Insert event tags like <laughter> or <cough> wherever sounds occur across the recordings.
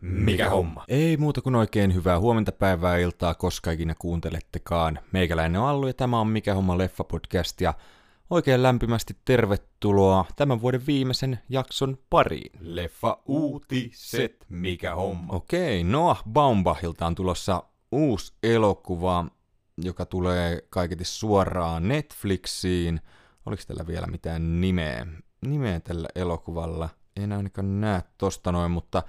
Mikä homma? Ei muuta kuin oikein hyvää huomenta päivää iltaa, koska ikinä kuuntelettekaan. Meikäläinen on Allu ja tämä on Mikä homma leffa podcast ja oikein lämpimästi tervetuloa tämän vuoden viimeisen jakson pariin. Leffa uutiset, mikä homma? Okei, Noah Baumbachilta on tulossa uusi elokuva, joka tulee kaiketi suoraan Netflixiin. Oliko tällä vielä mitään nimeä? Nimeä tällä elokuvalla? En ainakaan näe tosta noin, mutta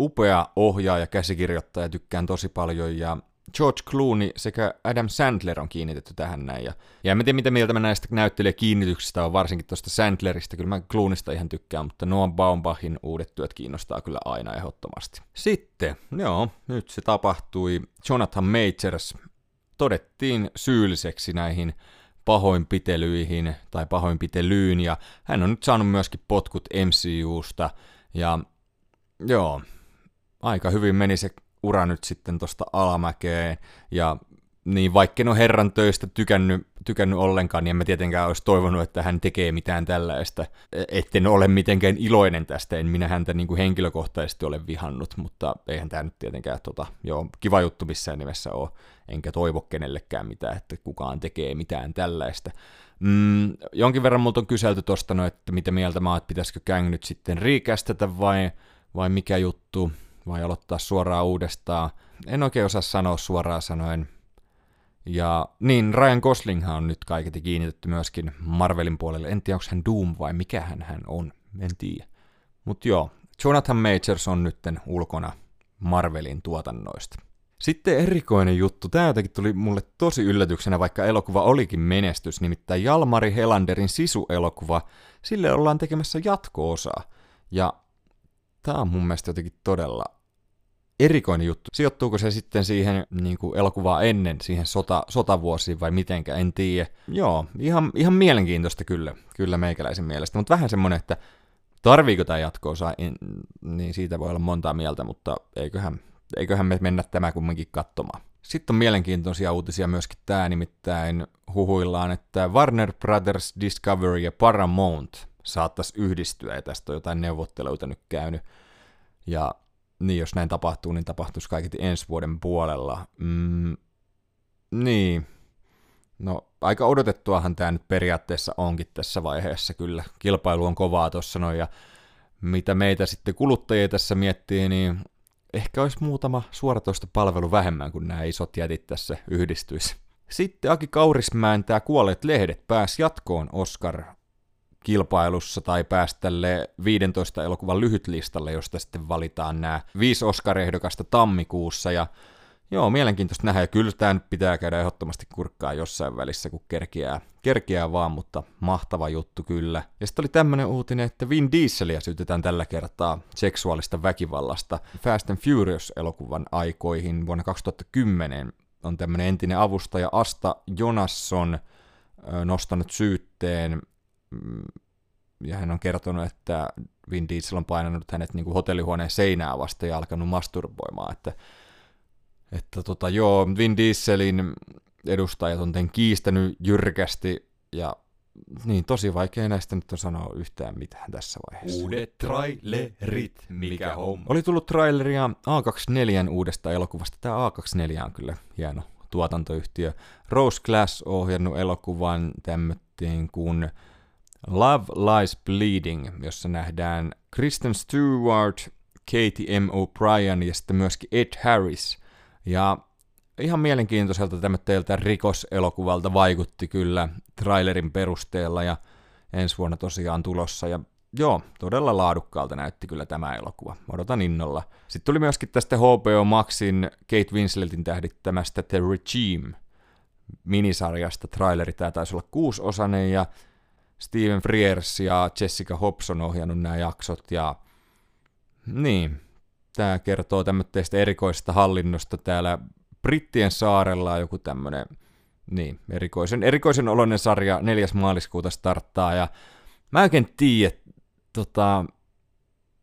upea ohjaaja, käsikirjoittaja, tykkään tosi paljon ja George Clooney sekä Adam Sandler on kiinnitetty tähän näin. Ja, ja en tiedä, mitä mieltä mä näistä näyttelijäkiinnityksistä on, varsinkin tuosta Sandlerista. Kyllä mä Clooneysta ihan tykkään, mutta Noah Baumbachin uudet työt kiinnostaa kyllä aina ehdottomasti. Sitten, joo, nyt se tapahtui. Jonathan Majors todettiin syylliseksi näihin pahoinpitelyihin tai pahoinpitelyyn, ja hän on nyt saanut myöskin potkut MCUsta, ja joo, aika hyvin meni se ura nyt sitten tosta alamäkeen, ja niin vaikka en ole herran töistä tykännyt, tykännyt ollenkaan, niin en mä tietenkään olisi toivonut, että hän tekee mitään tällaista. Etten ole mitenkään iloinen tästä, en minä häntä niin kuin henkilökohtaisesti ole vihannut, mutta eihän tämä nyt tietenkään tota, joo, kiva juttu missään nimessä ole, enkä toivo kenellekään mitään, että kukaan tekee mitään tällaista. Mm, jonkin verran multa on kyselty tuosta, no, että mitä mieltä mä oon, pitäisikö Kang nyt sitten riikästetä vai, vai mikä juttu, vai aloittaa suoraan uudestaan. En oikein osaa sanoa suoraan sanoen, ja niin, Ryan Gosling on nyt kaiketi kiinnitetty myöskin Marvelin puolelle. En tiedä, onko hän Doom vai mikä hän, hän on. En tiedä. Mutta joo, Jonathan Majors on nytten ulkona Marvelin tuotannoista. Sitten erikoinen juttu, tämä jotenkin tuli mulle tosi yllätyksenä, vaikka elokuva olikin menestys, nimittäin Jalmari Helanderin Sisu-elokuva, sille ollaan tekemässä jatko-osaa. Ja tämä on mun mielestä jotenkin todella erikoinen juttu. Sijoittuuko se sitten siihen niin kuin elokuvaa ennen, siihen sota, sotavuosiin vai mitenkä, en tiedä. Joo, ihan, ihan mielenkiintoista kyllä, kyllä meikäläisen mielestä, mutta vähän semmoinen, että tarviiko tämä jatkoosa, niin siitä voi olla montaa mieltä, mutta eiköhän, eiköhän me mennä tämä kumminkin katsomaan. Sitten on mielenkiintoisia uutisia myöskin tämä, nimittäin huhuillaan, että Warner Brothers Discovery ja Paramount saattaisi yhdistyä, ja tästä on jotain neuvotteluita nyt käynyt. Ja niin jos näin tapahtuu, niin tapahtuisi kaiketi ensi vuoden puolella. Mm, niin. No, aika odotettuahan tämä nyt periaatteessa onkin tässä vaiheessa kyllä. Kilpailu on kovaa tuossa noin, ja mitä meitä sitten kuluttajia tässä miettii, niin ehkä olisi muutama suoratoista palvelu vähemmän, kun nämä isot jätit tässä yhdistyisi. Sitten Aki Kaurismäen tämä Kuolleet lehdet pääsi jatkoon Oscar kilpailussa tai päästä tälle 15 elokuvan lyhytlistalle, josta sitten valitaan nämä viisi Oscar-ehdokasta tammikuussa. Ja joo, mielenkiintoista nähdä. Ja kyllä tämä nyt pitää käydä ehdottomasti kurkkaa jossain välissä, kun kerkiää, kerkiää vaan, mutta mahtava juttu kyllä. Ja sitten oli tämmöinen uutinen, että Vin Dieselia syytetään tällä kertaa seksuaalista väkivallasta Fast and Furious-elokuvan aikoihin vuonna 2010 on tämmöinen entinen avustaja Asta Jonasson nostanut syytteen ja hän on kertonut, että Vin Diesel on painanut hänet niin kuin hotellihuoneen seinää vasten ja alkanut masturboimaan, että, että tota, joo, Vin Dieselin edustajat on tämän kiistänyt jyrkästi ja niin, tosi vaikea näistä nyt on sanoa yhtään mitään tässä vaiheessa. Uudet trailerit, mikä homma. Oli tullut traileria A24 uudesta elokuvasta. Tämä A24 on kyllä hieno tuotantoyhtiö. Rose Glass ohjannut elokuvan tämmöttiin kuin Love Lies Bleeding, jossa nähdään Kristen Stewart, Katie M. O'Brien ja sitten myöskin Ed Harris. Ja ihan mielenkiintoiselta tämmöiltä rikoselokuvalta vaikutti kyllä trailerin perusteella ja ensi vuonna tosiaan tulossa. Ja joo, todella laadukkaalta näytti kyllä tämä elokuva. Odotan innolla. Sitten tuli myöskin tästä HBO Maxin Kate Winsletin tähdittämästä The Regime minisarjasta traileri. Tämä taisi olla kuusosainen ja Steven Frears ja Jessica Hobson ohjannut nämä jaksot ja niin, tämä kertoo tämmöistä erikoista hallinnosta täällä Brittien saarella joku tämmöinen niin, erikoisen, erikoisen oloinen sarja 4. maaliskuuta starttaa ja mä oikein tiedä, tota,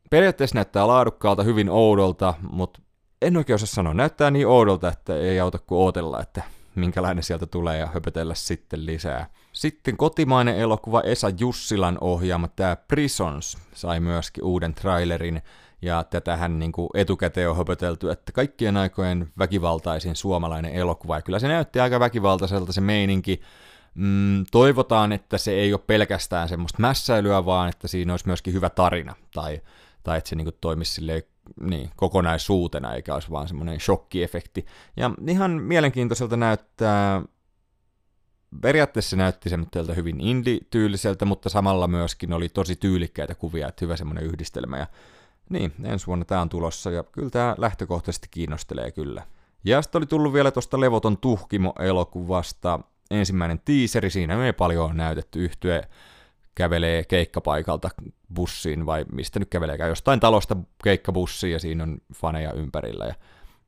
periaatteessa näyttää laadukkaalta, hyvin oudolta, mutta en oikein osaa sanoa. Näyttää niin oudolta, että ei auta kuin ootella, että minkälainen sieltä tulee ja höpötellä sitten lisää. Sitten kotimainen elokuva Esa Jussilan ohjaama tämä Prisons sai myöskin uuden trailerin, ja tätähän niin kuin etukäteen on höpötelty, että kaikkien aikojen väkivaltaisin suomalainen elokuva, ja kyllä se näytti aika väkivaltaiselta se meininki, mm, toivotaan, että se ei ole pelkästään semmoista mässäilyä, vaan että siinä olisi myöskin hyvä tarina, tai, tai että se niin kuin toimisi silleen, niin, kokonaisuutena, eikä olisi vaan semmoinen shokkiefekti. Ja ihan mielenkiintoiselta näyttää, periaatteessa näytti semmoiselta hyvin indie-tyyliseltä, mutta samalla myöskin oli tosi tyylikkäitä kuvia, että hyvä semmoinen yhdistelmä. Ja niin, ensi vuonna tämä on tulossa, ja kyllä tämä lähtökohtaisesti kiinnostelee kyllä. Ja sitten oli tullut vielä tuosta Levoton tuhkimo-elokuvasta ensimmäinen tiiseri, siinä ei paljon näytetty yhtye kävelee keikkapaikalta bussiin, vai mistä nyt käveleekään, jostain talosta keikkabussiin, ja siinä on faneja ympärillä, ja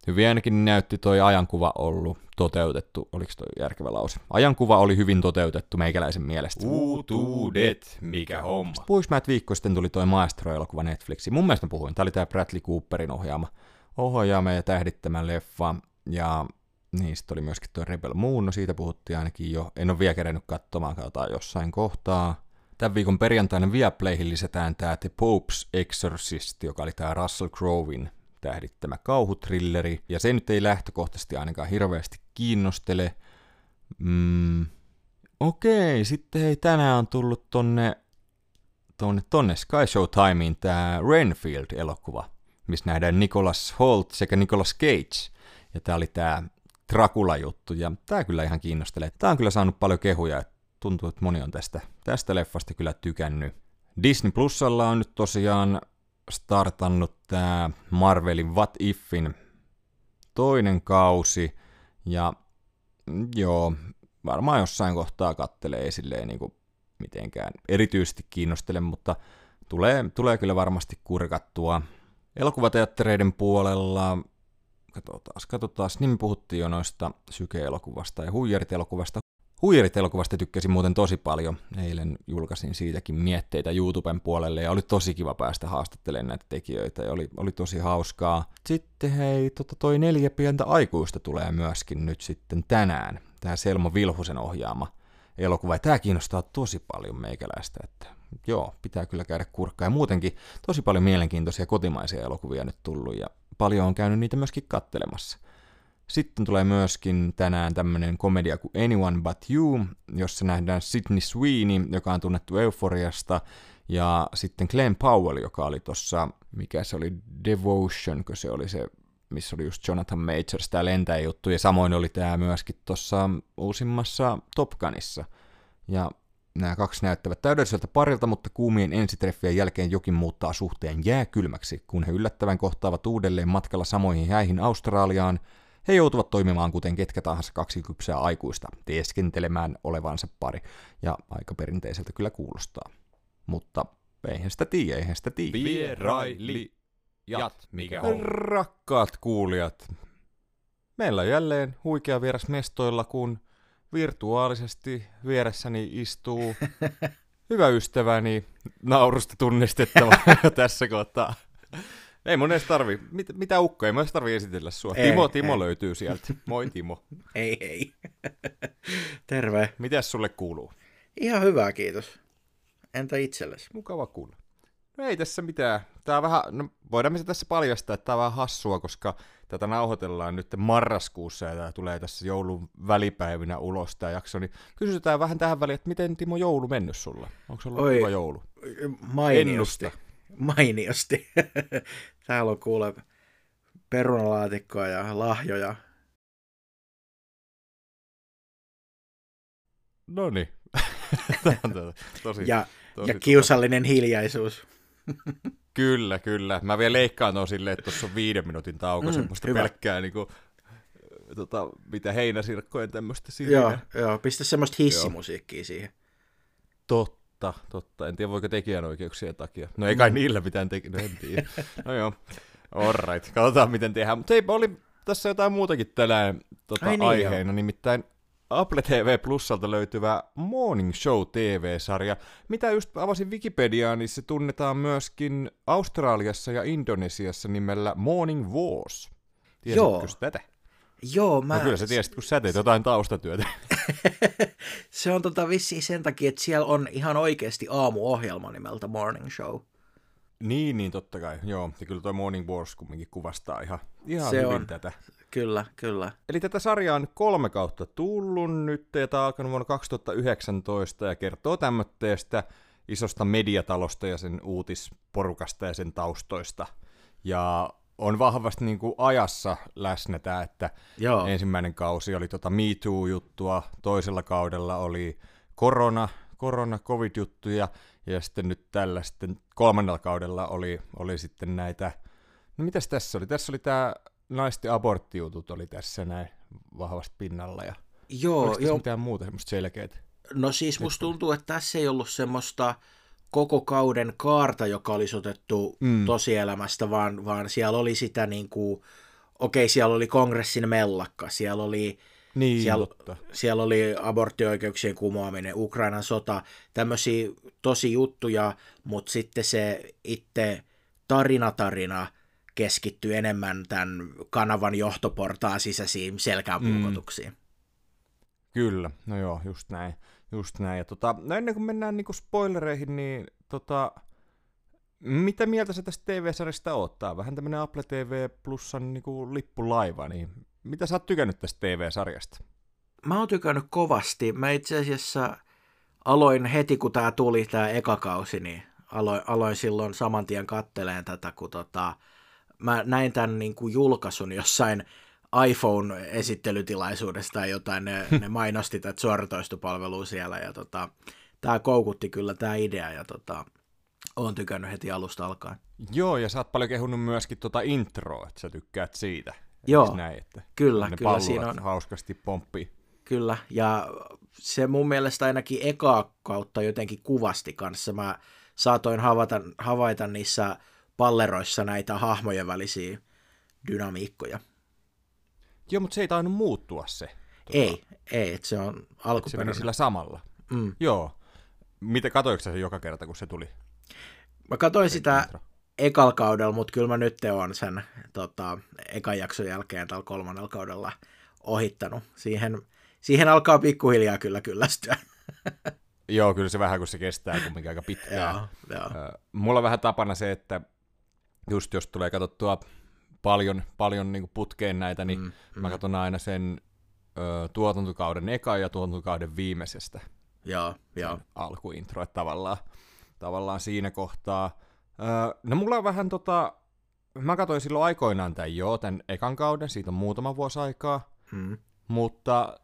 hyvin ainakin näytti toi ajankuva ollut toteutettu, oliko toi järkevä lause? Ajankuva oli hyvin toteutettu meikäläisen mielestä. Uutuudet, mikä homma. Puhuis mä, että viikko sitten tuli toi Maestro-elokuva Netflixiin. Mun mielestä mä puhuin, tää oli tää Bradley Cooperin ohjaama, ohjaama ja tähdittämä leffa, ja niin, sitten oli myöskin tuo Rebel Moon, no siitä puhuttiin ainakin jo. En ole vielä kerennyt katsomaan, katsotaan jossain kohtaa. Tämän viikon perjantaina Viaplayhin lisätään tämä The Pope's Exorcist, joka oli tämä Russell Crowein tähdittämä kauhutrilleri, ja se nyt ei lähtökohtaisesti ainakaan hirveästi kiinnostele. Mm, okei, sitten hei, tänään on tullut tonne, tonne, tonne Sky Showtimeen tämä Renfield-elokuva, missä nähdään Nicholas Holt sekä Nicholas Cage. Ja tämä oli tämä Dracula-juttu, ja tämä kyllä ihan kiinnostelee. Tämä on kyllä saanut paljon kehuja, että tuntuu, että moni on tästä, tästä leffasta kyllä tykännyt. Disney Plusalla on nyt tosiaan startannut tämä Marvelin What Ifin toinen kausi, ja joo, varmaan jossain kohtaa kattelee silleen niin kuin mitenkään erityisesti kiinnostele, mutta tulee, tulee kyllä varmasti kurkattua. Elokuvateattereiden puolella katsotaan, katsotaan, niin puhuttiin jo noista syke-elokuvasta ja huijarit-elokuvasta. Huijarit-elokuvasta tykkäsin muuten tosi paljon. Eilen julkaisin siitäkin mietteitä YouTuben puolelle ja oli tosi kiva päästä haastattelemaan näitä tekijöitä ja oli, oli tosi hauskaa. Sitten hei, tota toi neljä pientä aikuista tulee myöskin nyt sitten tänään. Tämä Selmo Vilhusen ohjaama elokuva. Ja tämä kiinnostaa tosi paljon meikäläistä, että joo, pitää kyllä käydä kurkkaa. Ja muutenkin tosi paljon mielenkiintoisia kotimaisia elokuvia nyt tullut ja paljon on käynyt niitä myöskin kattelemassa. Sitten tulee myöskin tänään tämmöinen komedia kuin Anyone But You, jossa nähdään Sidney Sweeney, joka on tunnettu Euforiasta, ja sitten Glenn Powell, joka oli tuossa, mikä se oli, Devotion, kun se oli se, missä oli just Jonathan Majors, tämä lentäjuttu, ja samoin oli tämä myöskin tuossa uusimmassa Top Gunissa. Ja nämä kaksi näyttävät täydelliseltä parilta, mutta kuumien ensitreffien jälkeen jokin muuttaa suhteen jääkylmäksi, kun he yllättävän kohtaavat uudelleen matkalla samoihin häihin Australiaan. He joutuvat toimimaan kuten ketkä tahansa kaksi kypsää aikuista, teeskentelemään olevansa pari, ja aika perinteiseltä kyllä kuulostaa. Mutta eihän sitä tiedä, eihän sitä tiedä. Vieraili jat, mikä homma. Rakkaat kuulijat, meillä on jälleen huikea vieras mestoilla, kun virtuaalisesti vieressäni istuu <laughs> hyvä ystäväni, naurusta tunnistettava <laughs> tässä kohtaa. Ei mun edes tarvi, mit, mitä ukko, ei mun edes tarvi esitellä sua. Ei, Timo, Timo ei. löytyy sieltä. Moi Timo. <laughs> Ei, ei. <laughs> Terve. Mitäs sulle kuuluu? Ihan hyvä, kiitos. Entä itsellesi? Mukava kuulla. No ei tässä mitään. Tää on vähän, no voidaan me se tässä paljastaa, että tää on vähän hassua, koska tätä nauhoitellaan nyt marraskuussa ja tää tulee tässä joulun välipäivinä ulos tää jakso, niin kysytään vähän tähän väliin, että miten Timo joulu mennyt sulla? Onko se ollut Oi. hyvä joulu? Mainiosti. Ennusta. Mainiosti. <laughs> Täällä on kuule perunalaatikkoa ja lahjoja. No niin. <laughs> On tosi, Ja, tosi ja kiusallinen hiljaisuus. <laughs> Kyllä, kyllä. Mä vielä leikkaan tuon silleen, että tuossa on viiden minuutin tauko, mm, Mm, semmoista hyvä. pelkkää niinku, tota, mitä heinäsirkkojen tämmöistä siinä. Joo, joo, pistä semmoista hissimusiikkia siihen. Totta, totta. En tiedä, voiko tekijänoikeuksien takia. No ei kai Mm. niillä mitään teki, no en tiedä. No joo, alright. Katsotaan, miten tehdään. Mutta hei, oli tässä jotain muutakin tänään tota, Ai niin, aiheena, nimittäin Apple TV Plusalta löytyvä Morning Show TV-sarja. Mitä just avasin Wikipediaa, niin se tunnetaan myöskin Australiassa ja Indonesiassa nimellä Morning Wars. Tiesitkö Joo. tätä? Joo, mä... No kyllä sä tiesit, kun sä teet jotain taustatyötä. <laughs> se on tota vissiin sen takia, että siellä on ihan oikeasti aamuohjelma nimeltä Morning Show. Niin, niin totta kai. Joo, ja kyllä toi Morning Wars kumminkin kuvastaa ihan, ihan Se hyvin on. tätä. Kyllä, kyllä. Eli tätä sarjaa on kolme kautta tullut nyt, ja tämä on alkanut vuonna 2019 ja kertoo tämmöistä isosta mediatalosta ja sen uutisporukasta ja sen taustoista. Ja on vahvasti niin kuin ajassa läsnä tämä, että Joo. ensimmäinen kausi oli tota Me Too-juttua, toisella kaudella oli korona, korona, covid-juttuja, ja sitten nyt tällä sitten kolmannella kaudella oli, oli sitten näitä, no mitäs tässä oli? Tässä oli tämä naisten aborttijutut oli tässä näin vahvasti pinnalla, ja Joo, oliko tässä joo. mitään muuta semmoista selkeää? No siis musta tuntuu, että tässä ei ollut semmoista koko kauden kaarta, joka olisi otettu Mm. mm. tosielämästä, vaan, vaan siellä oli sitä niin kuin, okei, siellä oli kongressin mellakka, siellä oli, Niin, Siellä- totta. siellä oli aborttioikeuksien kumoaminen, Ukrainan sota, tämmöisiä tosi juttuja, mutta sitten se itse tarinatarina keskittyy enemmän tämän kanavan johtoportaan sisäisiin selkäänpuukotuksiin. Kyllä, no joo, just näin. Just näin. Ja tota, no ennen kuin mennään niinku spoilereihin, niin tota, mitä mieltä sä tästä TV-sarjasta on vähän tämmönen Apple TV Plusan niinku lippulaiva, niin mitä sä oot tykännyt tästä TV-sarjasta? Mä oon tykännyt kovasti. Mä itse asiassa aloin heti, kun tää tuli, tää eka kausi, niin aloin, aloin silloin saman tien katteleen tätä, kun tota, mä näin tämän niin kuin julkaisun jossain iPhone-esittelytilaisuudesta tai jotain, ne, ne mainosti tätä suoratoistopalvelua siellä, ja tota, tää koukutti kyllä tää idea, ja tota, oon tykännyt heti alusta alkaen. Joo, ja sä oot paljon kehunut myöskin tota introa, että sä tykkäät siitä. Joo, Eiks näin, että kyllä, ne kyllä siinä on. hauskasti pomppii. Kyllä, ja se mun mielestä ainakin ekaa kautta jotenkin kuvasti kanssa. Mä saatoin havaita, havaita niissä palleroissa näitä hahmojen välisiä dynamiikkoja. Joo, mutta se ei tainnut muuttua se. Ei, ei, että se on Se meni alkuperäinen. sillä samalla. Mm. Joo. Mitä katoiko sen joka kerta, kun se tuli? Mä katsoin sitä intro? ekal kaudella, mutta kyllä mä nyt on sen tota, ekan jakson jälkeen tällä kolmannella kaudella ohittanut. Siihen, siihen alkaa pikkuhiljaa kyllä kyllästyä. <laughs> Joo, kyllä se vähän, kun se kestää kumminkin aika pitkään. joo, joo. Mulla on vähän tapana se, että just jos tulee katsottua paljon, paljon niin putkeen näitä, niin mm, mä katson aina sen ö, tuotantokauden eka ja tuotantokauden viimeisestä joo, joo. alkuintro, että tavallaan, tavallaan siinä kohtaa. Ö, no mulla on vähän tota, mä katsoin silloin aikoinaan tämän jo, tämän ekan kauden, siitä on muutama vuosi aikaa, Mm. mutta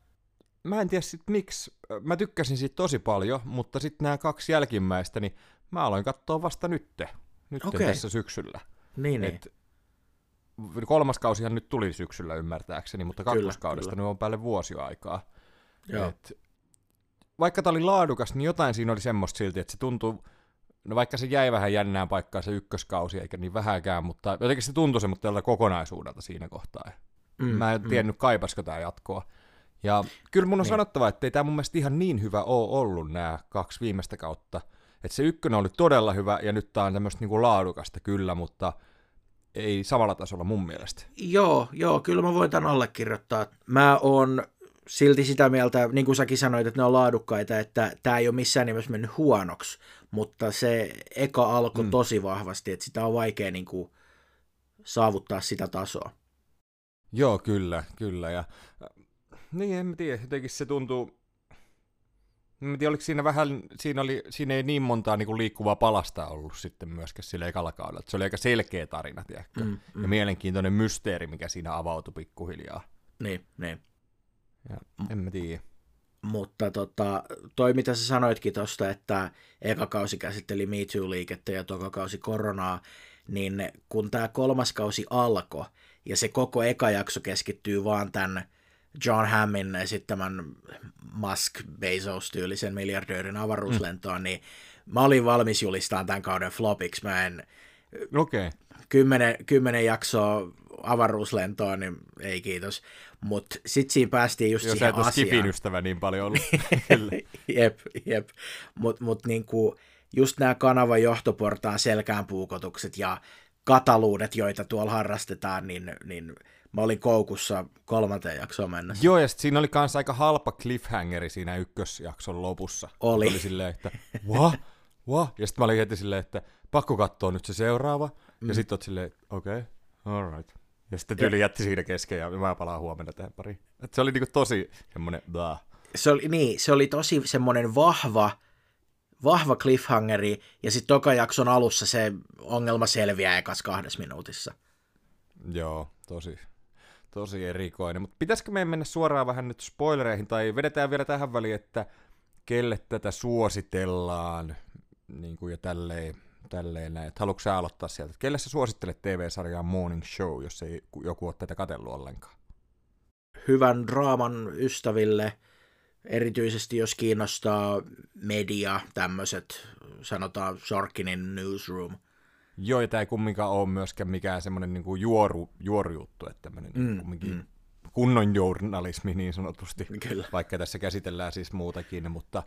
mä en tiedä sit miksi. Mä tykkäsin siitä tosi paljon, mutta sitten nämä kaksi jälkimmäistä, niin mä aloin katsoa vasta nytte. Nyt Okei. tässä syksyllä. Niin, niin. Kolmas kausihan nyt tuli syksyllä ymmärtääkseni, mutta kakkoskaudesta kyllä. nyt on päälle vuosi aikaa. Joo. Et, vaikka tämä oli laadukas, niin jotain siinä oli semmoista silti, että se tuntuu, no vaikka se jäi vähän jännään paikkaan se ykköskausi, eikä niin vähäkään, mutta jotenkin se tuntui semmoista kokonaisuudelta siinä kohtaa. Mm, Mä en tiennyt, kaipasko tämä jatkoa. Ja kyllä mun on Niin. sanottava, että ei tämä mun mielestä ihan niin hyvä ole ollut nämä kaksi viimeistä kautta. Että se ykkönen oli todella hyvä ja nyt tää on tämmöistä niinku laadukasta kyllä, mutta ei samalla tasolla mun mielestä. Joo, joo, kyllä mä voin tämän allekirjoittaa. Mä oon silti sitä mieltä, niin kuin säkin sanoit, että ne on laadukkaita, että tämä ei ole missään nimessä mennyt huonoksi, mutta se eka alkoi Mm. tosi vahvasti, että sitä on vaikea niin kuin, saavuttaa sitä tasoa. Joo, kyllä, kyllä. Ja, äh, niin, en tiedä, jotenkin se tuntuu... Mä tiedä, oliko siinä vähän, siinä, oli, siinä ei niin montaa niin liikkuvaa palasta ollut sitten myöskään sillä ekalla kaudella. Se oli aika selkeä tarina, tiedätkö? Mm, Mm. Ja mielenkiintoinen mysteeri, mikä siinä avautui pikkuhiljaa. Niin, niin. Ja en mä tiedä. Mutta tota, toi mitä sä sanoitkin tuosta, että eka kausi käsitteli Me Too-liikettä ja toka kausi koronaa, niin kun tämä kolmas kausi alkoi ja se koko eka jakso keskittyy vaan tämän John Hammin esittämän Musk Bezos-tyylisen miljardöörin avaruuslentoon, niin mä olin valmis julistamaan tämän kauden flopiksi. Mä en, Okei. Okay. kymmenen, kymmenen jaksoa avaruuslentoon, niin ei kiitos. Mutta sitten siinä päästiin just Jos siihen et asiaan. Skipin ystävä niin paljon ollut. <laughs> jep, jep. Mutta mut niinku, just nämä kanavan johtoportaan selkäänpuukotukset ja kataluudet, joita tuolla harrastetaan, niin, niin mä olin koukussa kolmanteen jaksoon mennessä. Joo, ja sit siinä oli kanssa aika halpa cliffhangeri siinä ykkösjakson lopussa. Oli. Oli silleen, että wha? Wha? Ja sitten mä olin heti silleen, että pakko katsoa nyt se seuraava. Mm. Ja sitten oot silleen, okei, okay, alright. Ja sitten tyyli jätti siinä kesken ja mä palaan huomenna tähän pariin. Et se oli niinku tosi semmonen, blah. Se oli, niin, se oli tosi semmoinen vahva, vahva cliffhangeri, ja sitten toka jakson alussa se ongelma selviää ekas kahdessa minuutissa. Joo, tosi, tosi erikoinen. Mutta pitäisikö meidän mennä suoraan vähän nyt spoilereihin, tai vedetään vielä tähän väliin, että kelle tätä suositellaan, niin kuin ja tälleen, tälleen näin. Et haluatko sä aloittaa sieltä? Et Kelle sä suosittelet TV-sarjaa Morning Show, jos ei joku ole tätä katsellut ollenkaan? Hyvän draaman ystäville, erityisesti jos kiinnostaa media, tämmöiset, sanotaan Sorkinin Newsroom. Joo, ja tämä ei kumminkaan ole myöskään mikään semmoinen niinku juoru, juorujuttu, että tämmöinen mm, kumminkin mm. kunnon journalismi niin sanotusti, Kyllä. vaikka tässä käsitellään siis muutakin, mutta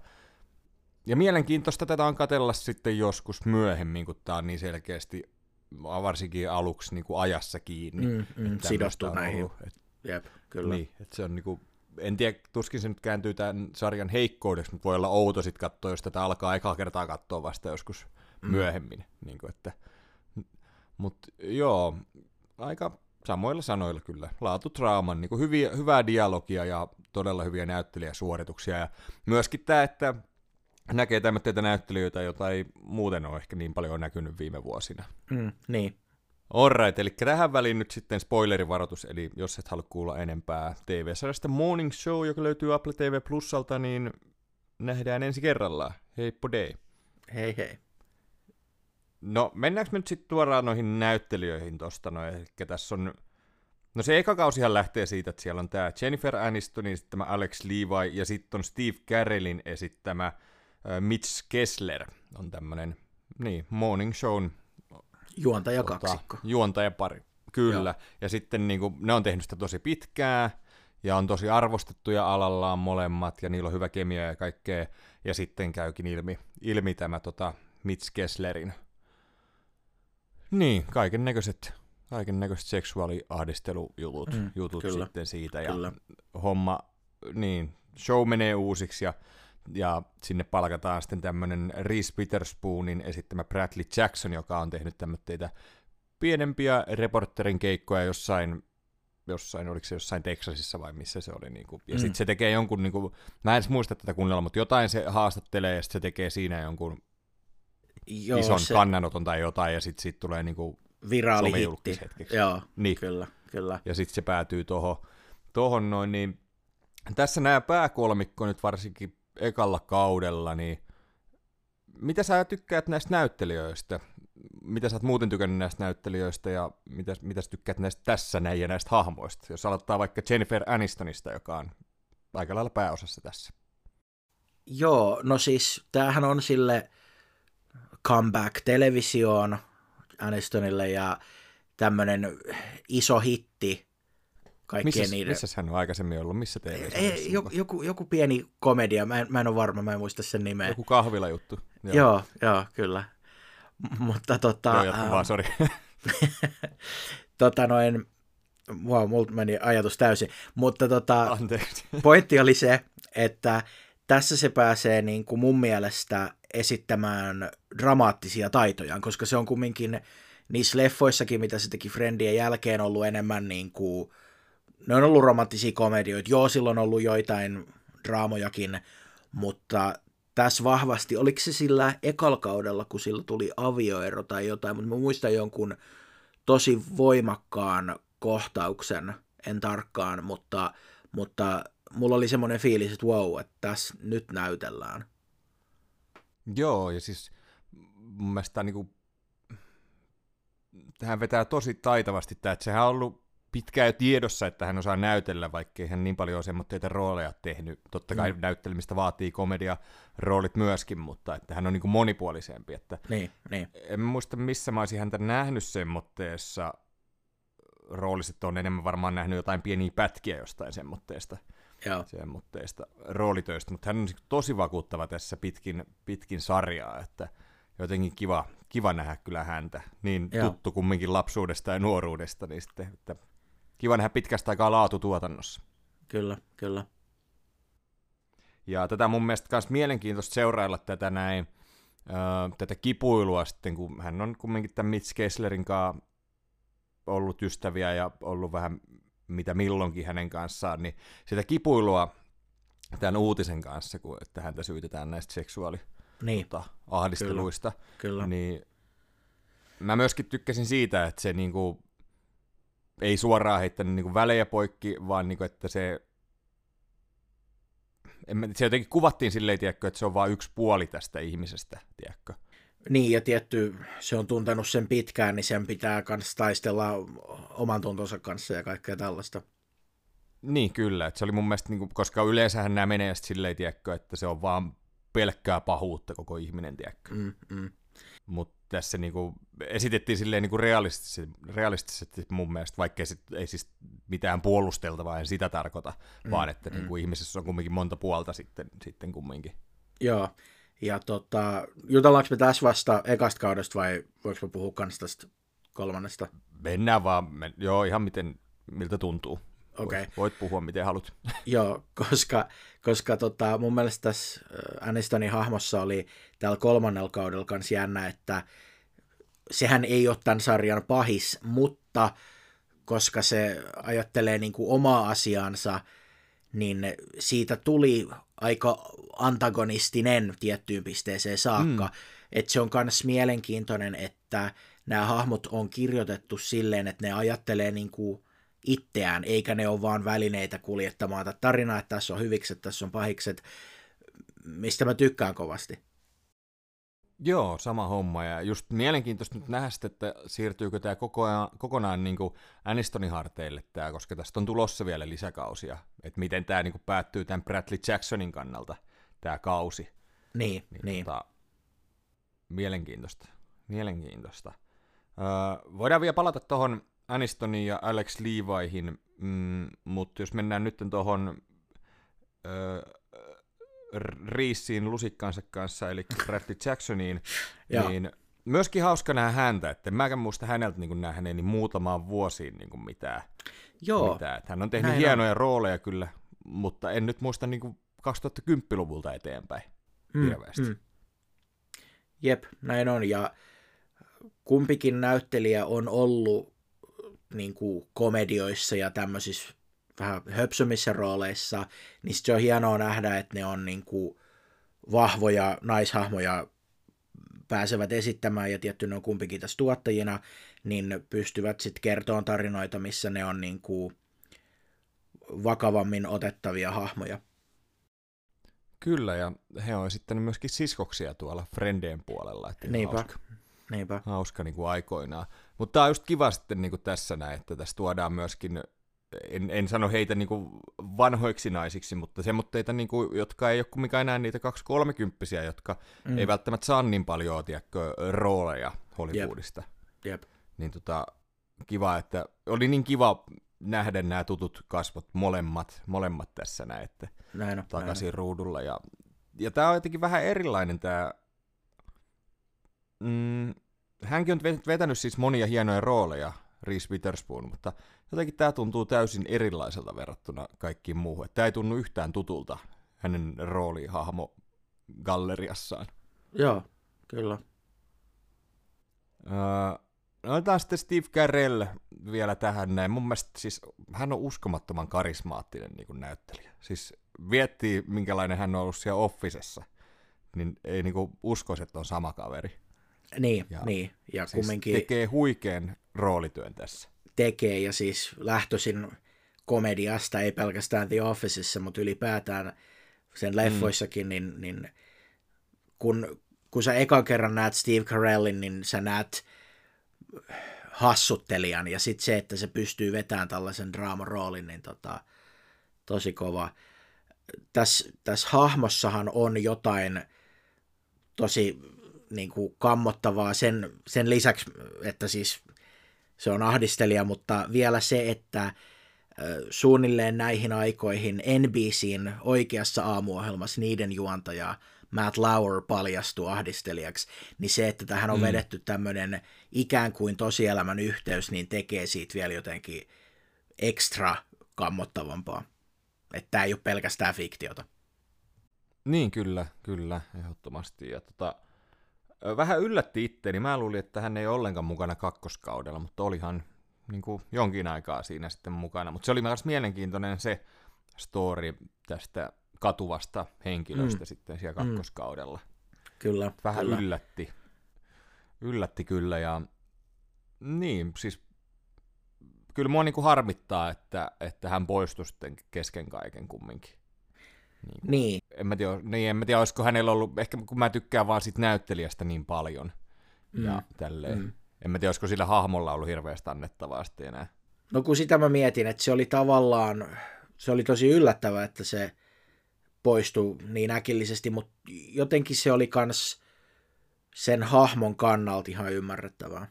ja mielenkiintoista tätä on katella sitten joskus myöhemmin, kun tämä on niin selkeästi varsinkin aluksi niin kuin ajassa kiinni. Mm, mm, on näihin. ollut. Et, Jep, kyllä. niin, että se on niinku, en tiedä, tuskin se nyt kääntyy tämän sarjan heikkoudeksi, mutta voi olla outo sitten katsoa, jos tätä alkaa ekaa kertaa katsoa vasta joskus mm. myöhemmin. Niin kuin, että, mutta joo, aika samoilla sanoilla kyllä. Laatu draaman, niin kuin hyviä, hyvää dialogia ja todella hyviä näyttelijäsuorituksia. Ja myöskin tämä, että näkee tämmöitä näyttelijöitä, joita ei muuten ole ehkä niin paljon näkynyt viime vuosina. Mm, niin. Alright, eli tähän väliin nyt sitten spoilerivaroitus, eli jos et halua kuulla enempää TV-sarjasta Morning Show, joka löytyy Apple TV Plusalta, niin nähdään ensi kerralla. Heippo dei. Hei hei. No, mennäänkö me nyt sitten tuoraan noihin näyttelijöihin tosta, no, eli tässä on, no se eka kausihan lähtee siitä, että siellä on tämä Jennifer Anistonin esittämä Alex Levi, ja sitten on Steve Carellin esittämä äh, Mitch Kessler, on tämmönen, niin, Morning Shown Juontaja tota, kaksikko. juontajapari. Kyllä. Joo. Ja sitten niin kuin, ne on tehnyt sitä tosi pitkää, ja on tosi arvostettuja alallaan molemmat, ja niillä on hyvä kemia ja kaikkea. Ja sitten käykin ilmi, ilmi tämä tota, Mitch Kesslerin, niin, kaiken näköiset kaiken näköiset seksuaaliahdistelujutut mm, jutut kyllä, sitten siitä. Ja kyllä. homma, niin, show menee uusiksi ja, ja sinne palkataan sitten tämmöinen Reese Witherspoonin esittämä Bradley Jackson, joka on tehnyt tämmöitä pienempiä reporterin keikkoja jossain jossain, oliko se jossain Texasissa vai missä se oli. Niin kuin, ja mm. sitten se tekee jonkun, niin kuin, mä en edes muista tätä kuunnella, mutta jotain se haastattelee ja sitten se tekee siinä jonkun Joo, ison se kannanoton tai jotain, ja sitten sit tulee niinku viraalihitti. somejulkishetkeksi. Joo, Niin. kyllä, kyllä. ja sitten se päätyy tohon, tohon noin, niin tässä nämä pääkolmikko nyt varsinkin ekalla kaudella, niin mitä sä tykkäät näistä näyttelijöistä? Mitä sä oot muuten tykännyt näistä näyttelijöistä ja mitä, mitä sä tykkäät näistä tässä näin ja näistä hahmoista? Jos aloittaa vaikka Jennifer Anistonista, joka on aika lailla pääosassa tässä. Joo, no siis tämähän on sille comeback televisioon Anistonille ja tämmöinen iso hitti kaikkien Missä, niiden... missä hän on aikaisemmin ollut? Missä tv Ei, joku, joku, joku pieni komedia, mä en, mä en ole varma, mä en muista sen nimeä. Joku kahvilajuttu. Joo, joo, joo kyllä. M- Mutta tota... Joo, jatka ähm, vaan, sori. <laughs> tota noin, wow, multa meni ajatus täysin, mutta tota, Anteeksi. <laughs> pointti oli se, että tässä se pääsee niin kuin mun mielestä esittämään dramaattisia taitojaan, koska se on kumminkin niissä leffoissakin, mitä se teki Friendien jälkeen, ollut enemmän niin kuin, ne on ollut romanttisia komedioita. Joo, silloin on ollut joitain draamojakin, mutta tässä vahvasti, oliko se sillä ekalkaudella, kun sillä tuli avioero tai jotain, mutta mä muistan jonkun tosi voimakkaan kohtauksen, en tarkkaan, mutta, mutta mulla oli semmoinen fiilis, että wow, että tässä nyt näytellään. Joo, ja siis mun mielestä tää niinku, tähän vetää tosi taitavasti tämä, että sehän on ollut pitkään jo tiedossa, että hän osaa näytellä, vaikkei hän niin paljon semmoitteita rooleja tehnyt. Totta kai mm. näyttelemistä vaatii komedia roolit myöskin, mutta että hän on niinku monipuolisempi. Että Niin, niin. en muista, missä mä olisin häntä nähnyt semmoitteessa roolissa, että on enemmän varmaan nähnyt jotain pieniä pätkiä jostain semmoitteesta, Joo. roolitöistä, mutta hän on siis tosi vakuuttava tässä pitkin, pitkin sarjaa, että jotenkin kiva, kiva nähdä kyllä häntä, niin Joo. tuttu kumminkin lapsuudesta ja nuoruudesta, niin sitten, että kiva nähdä pitkästä aikaa laatutuotannossa. Kyllä, kyllä. Ja tätä mun mielestä myös mielenkiintoista seurailla tätä näin, tätä kipuilua sitten, kun hän on kumminkin tämän Mitch Kesslerin kanssa ollut ystäviä ja ollut vähän mitä milloinkin hänen kanssaan, niin sitä kipuilua tämän uutisen kanssa, kun että häntä syytetään näistä seksuaali niin. tota, ahdisteluista, Kyllä. Kyllä. niin mä myöskin tykkäsin siitä, että se niinku, ei suoraan heittänyt niinku välejä poikki, vaan niinku, että se en mä, se jotenkin kuvattiin silleen, tiedätkö, että se on vain yksi puoli tästä ihmisestä, tiedätkö? Niin, ja tietty, se on tuntenut sen pitkään, niin sen pitää myös taistella oman tuntonsa kanssa ja kaikkea tällaista. Niin, kyllä. Että se oli mun mielestä, niin kuin, koska yleensähän nämä menee silleen, tiedätkö, että se on vaan pelkkää pahuutta koko ihminen, tiedätkö. Mm, mm. Mutta tässä niin kuin, esitettiin silleen niin kuin realistisesti, realistisesti mun mielestä, vaikkei ei siis mitään puolusteltavaa, en sitä tarkoita, mm, vaan että mm. niin kuin, ihmisessä on kumminkin monta puolta sitten, sitten kumminkin. Joo, ja tota, jutellaanko me tässä vasta ekasta kaudesta vai voiko puhua kans tästä kolmannesta? Mennään vaan, men, joo, ihan miten, miltä tuntuu. Okay. Voit, voit puhua miten haluat. <laughs> Joo, koska, koska tota, mun mielestä tässä Anistonin hahmossa oli täällä kolmannella kaudella kans jännä, että sehän ei ole tämän sarjan pahis, mutta koska se ajattelee niin kuin omaa asiaansa, niin siitä tuli aika antagonistinen tiettyyn pisteeseen saakka. Mm. Että se on myös mielenkiintoinen, että nämä hahmot on kirjoitettu silleen, että ne ajattelee niin kuin itseään, eikä ne ole vaan välineitä kuljettamaan tätä tarinaa, että tässä on hyvikset, tässä on pahikset, mistä mä tykkään kovasti. Joo, sama homma. Ja just mielenkiintoista nyt nähdä että siirtyykö tämä koko ajan, kokonaan niin kuin Anistonin harteille tämä, koska tästä on tulossa vielä lisäkausia. Että miten tämä niin kuin päättyy tämän Bradley Jacksonin kannalta, tämä kausi. Niin, niin. niin. Tota, mielenkiintoista. Mielenkiintoista. Öö, voidaan vielä palata tuohon Anistonin ja Alex Levihin, mm, mutta jos mennään nyt tuohon Riisiin lusikkansa kanssa, eli Bradley Jacksoniin, <laughs> niin myöskin hauska nähdä häntä, että mäkään muista häneltä niin nähneeni niin muutamaan vuosiin niin kuin mitään. Joo. Mitään. Että hän on tehnyt Näin hienoja on. rooleja kyllä, mutta en nyt muista niin kuin 2010-luvulta eteenpäin mm, hirveästi. Mm. Jep, näin on. Ja kumpikin näyttelijä on ollut niin kuin komedioissa ja tämmöisissä vähän höpsömissä rooleissa, niin se on hienoa nähdä, että ne on niin kuin vahvoja naishahmoja pääsevät esittämään, ja tietty ne on kumpikin tässä tuottajina, niin pystyvät sitten kertomaan tarinoita, missä ne on niin kuin vakavammin otettavia hahmoja. Kyllä, ja he on sitten myöskin siskoksia tuolla Frendeen puolella. Että Niinpä. Hauska, Niinpä. hauska niin kuin aikoinaan. Mutta tämä on just kiva sitten niin kuin tässä näin, että tässä tuodaan myöskin en, en sano heitä niin kuin vanhoiksi naisiksi, mutta semmoitteita, niin kuin, jotka ei ole kumminkaan enää niitä 2-30, jotka mm. ei välttämättä saa niin paljon tiedätkö, rooleja Hollywoodista. Jep. Jep. Niin tota, kiva, että oli niin kiva nähdä nämä tutut kasvot molemmat, molemmat tässä näin, että näin on, takaisin näin ruudulla. Ja, ja tämä on jotenkin vähän erilainen tämä... Mm, hänkin on vetänyt siis monia hienoja rooleja, Reese Witherspoon, mutta jotenkin tämä tuntuu täysin erilaiselta verrattuna kaikkiin muuhun. Tämä ei tunnu yhtään tutulta hänen roolihahmo galleriassaan. Joo, kyllä. Öö, otetaan sitten Steve Carell vielä tähän näin. Mun mielestä siis hän on uskomattoman karismaattinen niin kuin näyttelijä. Siis viettii, minkälainen hän on ollut siellä Officessa, niin ei niin kuin uskoisi, että on sama kaveri. Niin, ja niin. Ja siis kumminkin... tekee huikean roolityön tässä tekee ja siis lähtöisin komediasta, ei pelkästään The Officeissa, mutta ylipäätään sen leffoissakin, mm. niin, niin kun, kun sä ekan kerran näet Steve Carellin, niin sä näet hassuttelijan ja sitten se, että se pystyy vetämään tällaisen draamaroolin, niin tota, tosi kova. Tässä täs hahmossahan on jotain tosi niin kuin kammottavaa sen, sen lisäksi, että siis se on ahdistelija, mutta vielä se, että suunnilleen näihin aikoihin NBCin oikeassa aamuohjelmassa niiden juontaja Matt Lauer paljastui ahdistelijaksi, niin se, että tähän on mm. vedetty tämmöinen ikään kuin tosielämän yhteys, niin tekee siitä vielä jotenkin ekstra kammottavampaa. Että tämä ei ole pelkästään fiktiota. Niin, kyllä, kyllä, ehdottomasti. Ja tota, vähän yllätti itteeni. Mä luulin, että hän ei ole ollenkaan mukana kakkoskaudella, mutta olihan niin kuin jonkin aikaa siinä sitten mukana. Mutta se oli myös mielenkiintoinen se story tästä katuvasta henkilöstä mm. sitten siellä mm. kakkoskaudella. Kyllä. Vähän kyllä. yllätti. Yllätti kyllä ja niin, siis kyllä mua niin kuin harmittaa, että, että hän poistui sitten kesken kaiken kumminkin. Niin. niin. En mä, tiedä, niin, en mä tiedä, olisiko hänellä ollut, ehkä kun mä tykkään vaan siitä näyttelijästä niin paljon. Mm. Ja tälleen. Mm. En mä tiedä, olisiko sillä hahmolla ollut hirveästi annettavaa sitten enää. No kun sitä mä mietin, että se oli tavallaan, se oli tosi yllättävää, että se poistui niin äkillisesti, mutta jotenkin se oli kans sen hahmon kannalta ihan ymmärrettävää.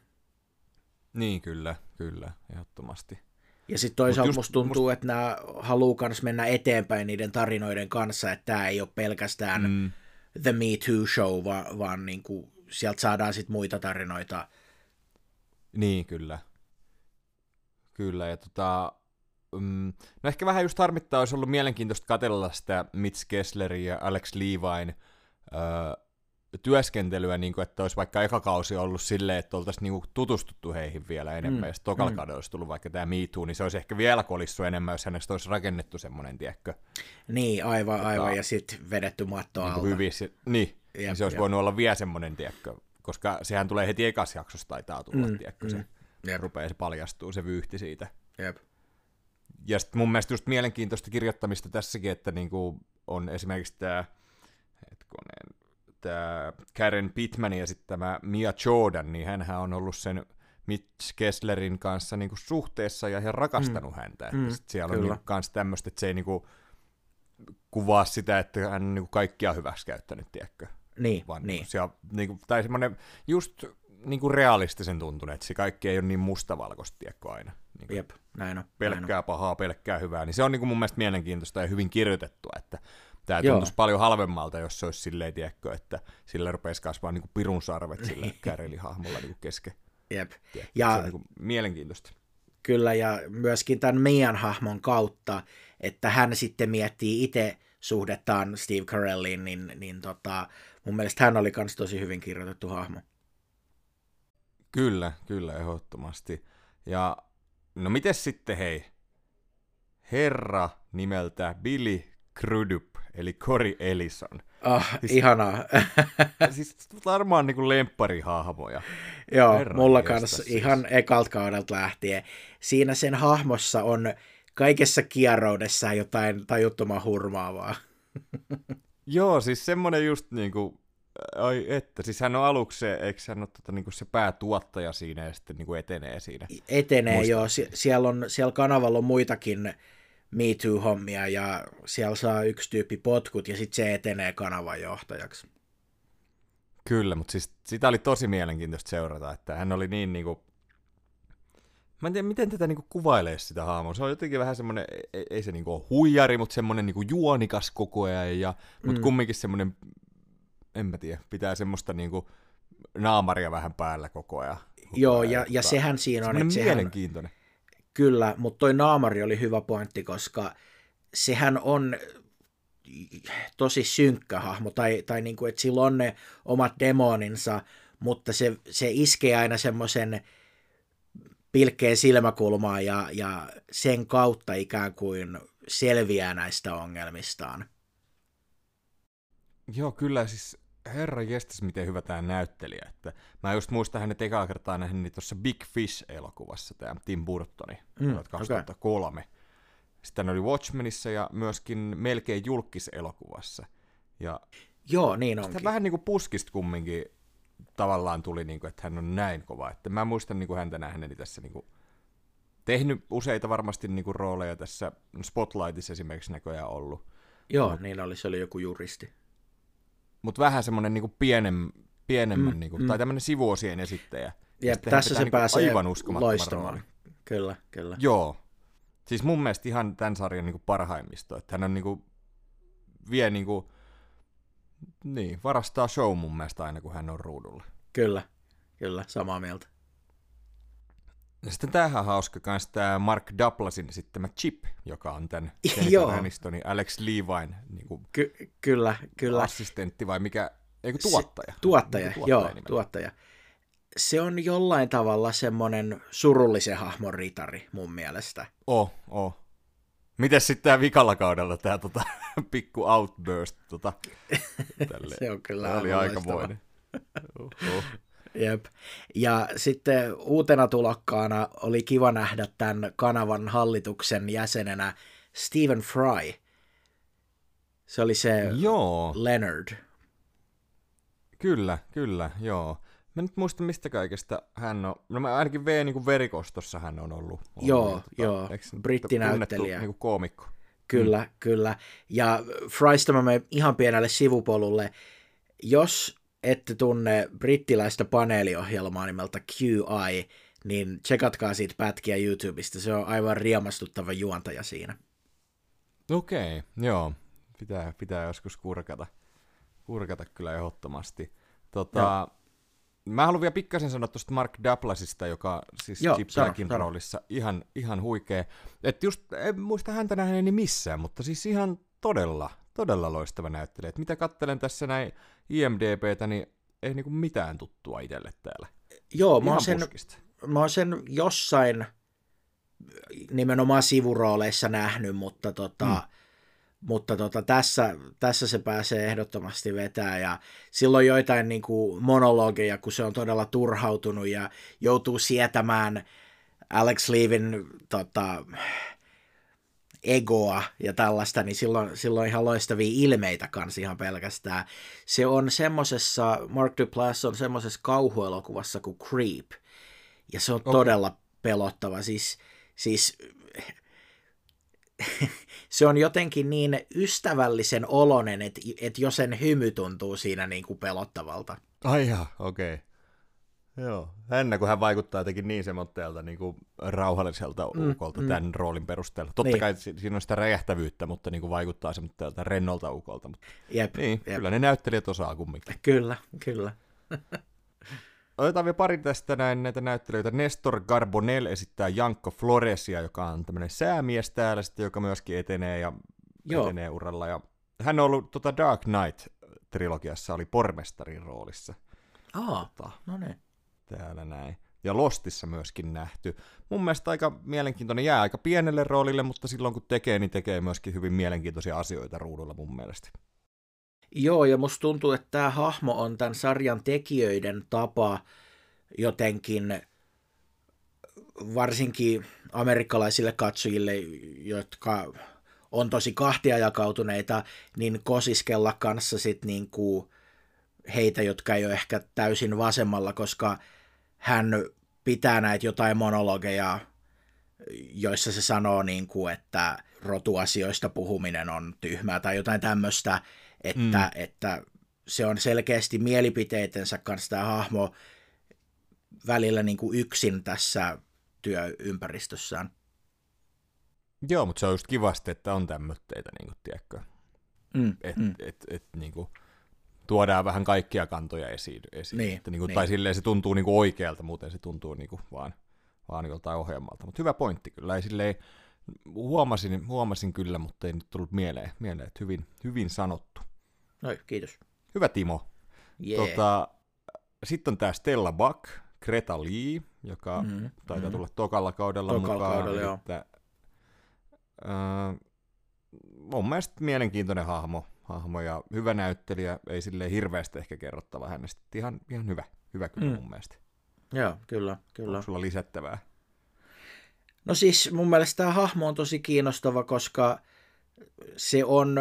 Niin, kyllä, kyllä, ehdottomasti. Ja sitten toisaalta just, musta tuntuu, must... että nämä haluaa myös mennä eteenpäin niiden tarinoiden kanssa, että tämä ei ole pelkästään mm. The Me Too Show, vaan, vaan niin kuin, sieltä saadaan sitten muita tarinoita. Niin, kyllä. Kyllä, ja tota, mm, no ehkä vähän just harmittaa, olisi ollut mielenkiintoista katella sitä Mitch Kesslerin ja Alex Levine öö, työskentelyä, niin kuin, että olisi vaikka eka kausi ollut silleen, että oltaisiin niin kuin, tutustuttu heihin vielä enemmän, mm. ja sitten tokalla mm. olisi tullut vaikka tämä Me Too, niin se olisi ehkä vielä kolissu enemmän, jos hänestä olisi rakennettu semmoinen, tiedätkö? Niin, aivan, tota, aivan, ja sitten vedetty matto niin alta. Hyvissä, niin, jep, niin se olisi jep. voinut olla vielä semmoinen, tiedätkö? Koska sehän tulee heti ekassa jaksossa taitaa tulla, mm. tiedätkö? Mm. Se jep. rupeaa, se paljastuu, se vyyhti siitä. Jep. Ja sitten mun mielestä just mielenkiintoista kirjoittamista tässäkin, että niinku on esimerkiksi tämä, hetkonen, tämä Karen Pittman ja sitten tämä Mia Jordan, niin hän on ollut sen Mitch Kesslerin kanssa niinku suhteessa ja ihan rakastanut mm. häntä. Että mm, siellä kyllä. on niinku kans tämmöistä, että se ei niinku kuvaa sitä, että hän on niinku kaikkia hyväksi käyttänyt, tiedätkö? Niin, Vaan niin. Siellä, niinku, tai semmoinen just niinku realistisen tuntunut, että se kaikki ei ole niin mustavalkoista, tiedätkö aina. Niinku Jep, näin on. Pelkkää näin on. pahaa, pelkkää hyvää. Niin se on niinku mun mielestä mielenkiintoista ja hyvin kirjoitettua, että Tämä tuntuisi Joo. paljon halvemmalta, jos se olisi silleen, tiedätkö, että sillä rupeaisi kasvaa niin pirun sarvet sillä <laughs> kärelihahmolla niin kesken. Jep. Tiedätkö, ja, se on niin mielenkiintoista. Kyllä, ja myöskin tämän meidän hahmon kautta, että hän sitten miettii itse suhdettaan Steve Carelliin, niin, niin tota, mun mielestä hän oli myös tosi hyvin kirjoitettu hahmo. Kyllä, kyllä, ehdottomasti. Ja no miten sitten hei, herra nimeltä Billy Crudup eli Cory Ellison. Ah, siis, ihanaa. <laughs> siis varmaan niin kuin lempparihahmoja. Joo, Herran mulla kanssa siis. ihan ekalt kaudelta lähtien. Siinä sen hahmossa on kaikessa kierroudessa jotain tajuttoman hurmaavaa. <laughs> Joo, siis semmoinen just niin kuin, ai että, siis hän on aluksi se, eikö hän ole tota, niin kuin se päätuottaja siinä ja sitten niin kuin etenee siinä? Etenee, Muistan. joo. Sie- siellä, on, siellä kanavalla on muitakin Me Too-hommia ja siellä saa yksi tyyppi potkut ja sitten se etenee kanavan johtajaksi. Kyllä, mutta siis sitä oli tosi mielenkiintoista seurata, että hän oli niin niinku... Mä en tiedä, miten tätä niinku kuvailee sitä hahmoa. Se on jotenkin vähän semmoinen, ei, ei se niinku ole huijari, mutta semmoinen niinku juonikas koko ajan, ja, mutta mm. kumminkin semmoinen, en mä tiedä, pitää semmoista niinku naamaria vähän päällä koko ajan. Joo, ja, ja sehän siinä on, että sehän, mielenkiintoinen. Kyllä, mutta toi naamari oli hyvä pointti, koska sehän on tosi synkkä hahmo, tai, tai niin kuin, että sillä on ne omat demoninsa, mutta se, se iskee aina semmoisen pilkkeen silmäkulmaan ja, ja sen kautta ikään kuin selviää näistä ongelmistaan. Joo, kyllä siis herra jestas, miten hyvä tämä näyttelijä. Että mä just muistan hänet ekaa kertaa nähnyt tuossa Big Fish-elokuvassa, tämä Tim Burtoni, mm, 2003. Okay. Sitten hän oli Watchmenissa ja myöskin melkein julkis-elokuvassa. Ja Joo, niin onkin. vähän niin kuin puskista kumminkin tavallaan tuli, niin kuin, että hän on näin kova. Että mä muistan niin kuin häntä nähneeni tässä niin kuin, tehnyt useita varmasti niin kuin, rooleja tässä Spotlightissa esimerkiksi näköjään ollut. Joo, niin oli, se oli joku juristi mutta vähän semmoinen niinku pienen, pienemmän, mm, niinku, mm. tai tämmöinen sivuosien esittäjä. Ja tässä se niinku pääsee aivan loistamaan. Kyllä, kyllä. Joo. Siis mun mielestä ihan tämän sarjan niinku parhaimmisto, että hän on niinku, vie niinku, niin, varastaa show mun mielestä aina, kun hän on ruudulla. Kyllä, kyllä, samaa mieltä. Ja sitten tämähän on hauska kans tämä Mark Duplasin esittämä Chip, joka on tämän. <laughs> Jennifer Anistonin Alex Levine niin kuin Ky- kyllä, kyllä. assistentti vai mikä, eikö tuottaja? Se, tuottaja, Niin kuin joo, nimellä. tuottaja. Se on jollain tavalla semmoinen surullisen hahmon ritari mun mielestä. Oh, oh. Mites sitten tämä vikalla kaudella tämä tota, <laughs> pikku outburst? Tota, tälle. <laughs> Se on kyllä Tää oli aikamoinen. Oho. Jep. Ja sitten uutena tulokkaana oli kiva nähdä tämän kanavan hallituksen jäsenenä Stephen Fry. Se oli se Joo, Leonard. kyllä, kyllä, joo. Mä nyt muista mistä kaikesta hän on. No mä ainakin V niin kuin verikostossa hän on ollut. ollut Joo, ja joo, eikö brittinäyttelijä. Niin kuin koomikko. Kyllä, mm. kyllä. Ja Frysta mä menen ihan pienelle sivupolulle. Jos ette tunne brittiläistä paneeliohjelmaa nimeltä QI, niin tsekatkaa siitä pätkiä YouTubesta. Se on aivan riemastuttava juontaja siinä. Okei, joo. Pitää, pitää joskus kurkata. Kurkata kyllä ehdottomasti. Tota, mä haluan vielä pikkasen sanoa tuosta Mark Duplasista, joka siis Joo, Chip Blackin roolissa ihan, ihan huikea. Et just, en muista häntä nähneeni missään, mutta siis ihan todella, todella loistava näyttelijä. Et mitä kattelen tässä näin IMDBtä, niin ei niinku mitään tuttua itselle täällä. Joo, mä oon, sen, puskista. mä oon sen jossain nimenomaan sivurooleissa nähnyt, mutta, tota, mm. mutta tota, tässä, tässä se pääsee ehdottomasti vetää ja silloin joitain niin kuin monologeja, kun se on todella turhautunut ja joutuu sietämään Alex Leavin tota, egoa ja tällaista, niin silloin, silloin ihan loistavia ilmeitä kans ihan pelkästään. Se on semmosessa, Mark Duplass on semmosessa kauhuelokuvassa kuin Creep, ja se on okay. todella pelottava. Siis, siis <laughs> se on jotenkin niin ystävällisen olonen, että, että jo sen hymy tuntuu siinä niin kuin pelottavalta. Ai okei. Okay. Joo, jännä, kun hän vaikuttaa jotenkin niin semmoitteelta niin kuin rauhalliselta Mm, ukolta mm. tämän roolin perusteella. Totta Niin. kai si- siinä on sitä räjähtävyyttä, mutta niin kuin vaikuttaa semmoitteelta rennolta ukolta. Mutta Jep, niin, jep. kyllä ne näyttelijät osaa kumminkin. Kyllä, kyllä. <laughs> Otetaan vielä pari tästä näin näitä näyttelijöitä. Nestor Garbonell esittää Jankko Floresia, joka on tämmöinen säämies täällä sitten, joka myöskin etenee ja Joo. etenee uralla. Ja hän on ollut tota Dark Knight-trilogiassa, oli pormestarin roolissa. Aa, Tota, no niin. Täällä näin. Ja Lostissa myöskin nähty. Mun mielestä aika mielenkiintoinen, jää aika pienelle roolille, mutta silloin kun tekee, niin tekee myöskin hyvin mielenkiintoisia asioita ruudulla mun mielestä. Joo, ja musta tuntuu, että tämä hahmo on tämän sarjan tekijöiden tapa jotenkin varsinkin amerikkalaisille katsojille, jotka on tosi kahtiajakautuneita, niin kosiskella kanssa sit niinku heitä, jotka ei ole ehkä täysin vasemmalla, koska hän pitää näitä jotain monologeja, joissa se sanoo, niin kuin, että rotuasioista puhuminen on tyhmää tai jotain tämmöistä, että, mm. että se on selkeästi mielipiteitensä kanssa tämä hahmo välillä niin kuin yksin tässä työympäristössään. Joo, mutta se on just kivasti, että on tämmöitteitä, niin kuin, tiedätkö? Mm, Että mm. et, et, niin kuin, tuodaan vähän kaikkia kantoja esiin. esiin. Niin, että, niin kuin, niin. Tai silleen se tuntuu niin kuin oikealta, muuten se tuntuu niin kuin, vaan, vaan joltain ohjelmalta. Mutta hyvä pointti kyllä. Ei silleen, huomasin, huomasin kyllä, mutta ei nyt tullut mieleen, mieleen että hyvin, hyvin sanottu. No, kiitos. Hyvä Timo. Yeah. Tota, sitten on tämä Stella Buck, Greta Lee, joka Mhm, mm, taitaa mhm. tulla tokalla kaudella Tokalla mukaan. kaudella, joo. että, äh, mun mielestä mielenkiintoinen hahmo, hahmo ja hyvä näyttelijä, ei sille hirveästi ehkä kerrottava hänestä. Ihan, ihan hyvä, hyvä kyllä Mm. mun mielestä. Joo, kyllä, kyllä. Onko sulla lisättävää? No siis mun mielestä tämä hahmo on tosi kiinnostava, koska se on,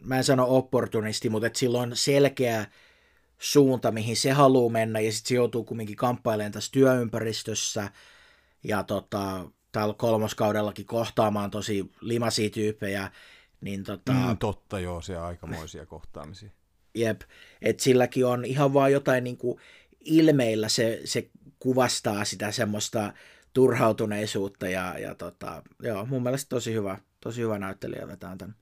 mä en sano opportunisti, mutta et sillä on selkeä suunta, mihin se haluaa mennä, ja sitten se joutuu kumminkin kamppailemaan tässä työympäristössä, ja tota, täällä kolmoskaudellakin kohtaamaan tosi limaisia tyyppejä, niin tota, Mm, totta joo, se aikamoisia kohtaamisia. Jep, että silläkin on ihan vaan jotain niin kuin ilmeillä se, se kuvastaa sitä semmoista turhautuneisuutta ja, ja tota, joo, mun mielestä tosi hyvä, tosi hyvä näyttelijä vetää tämän.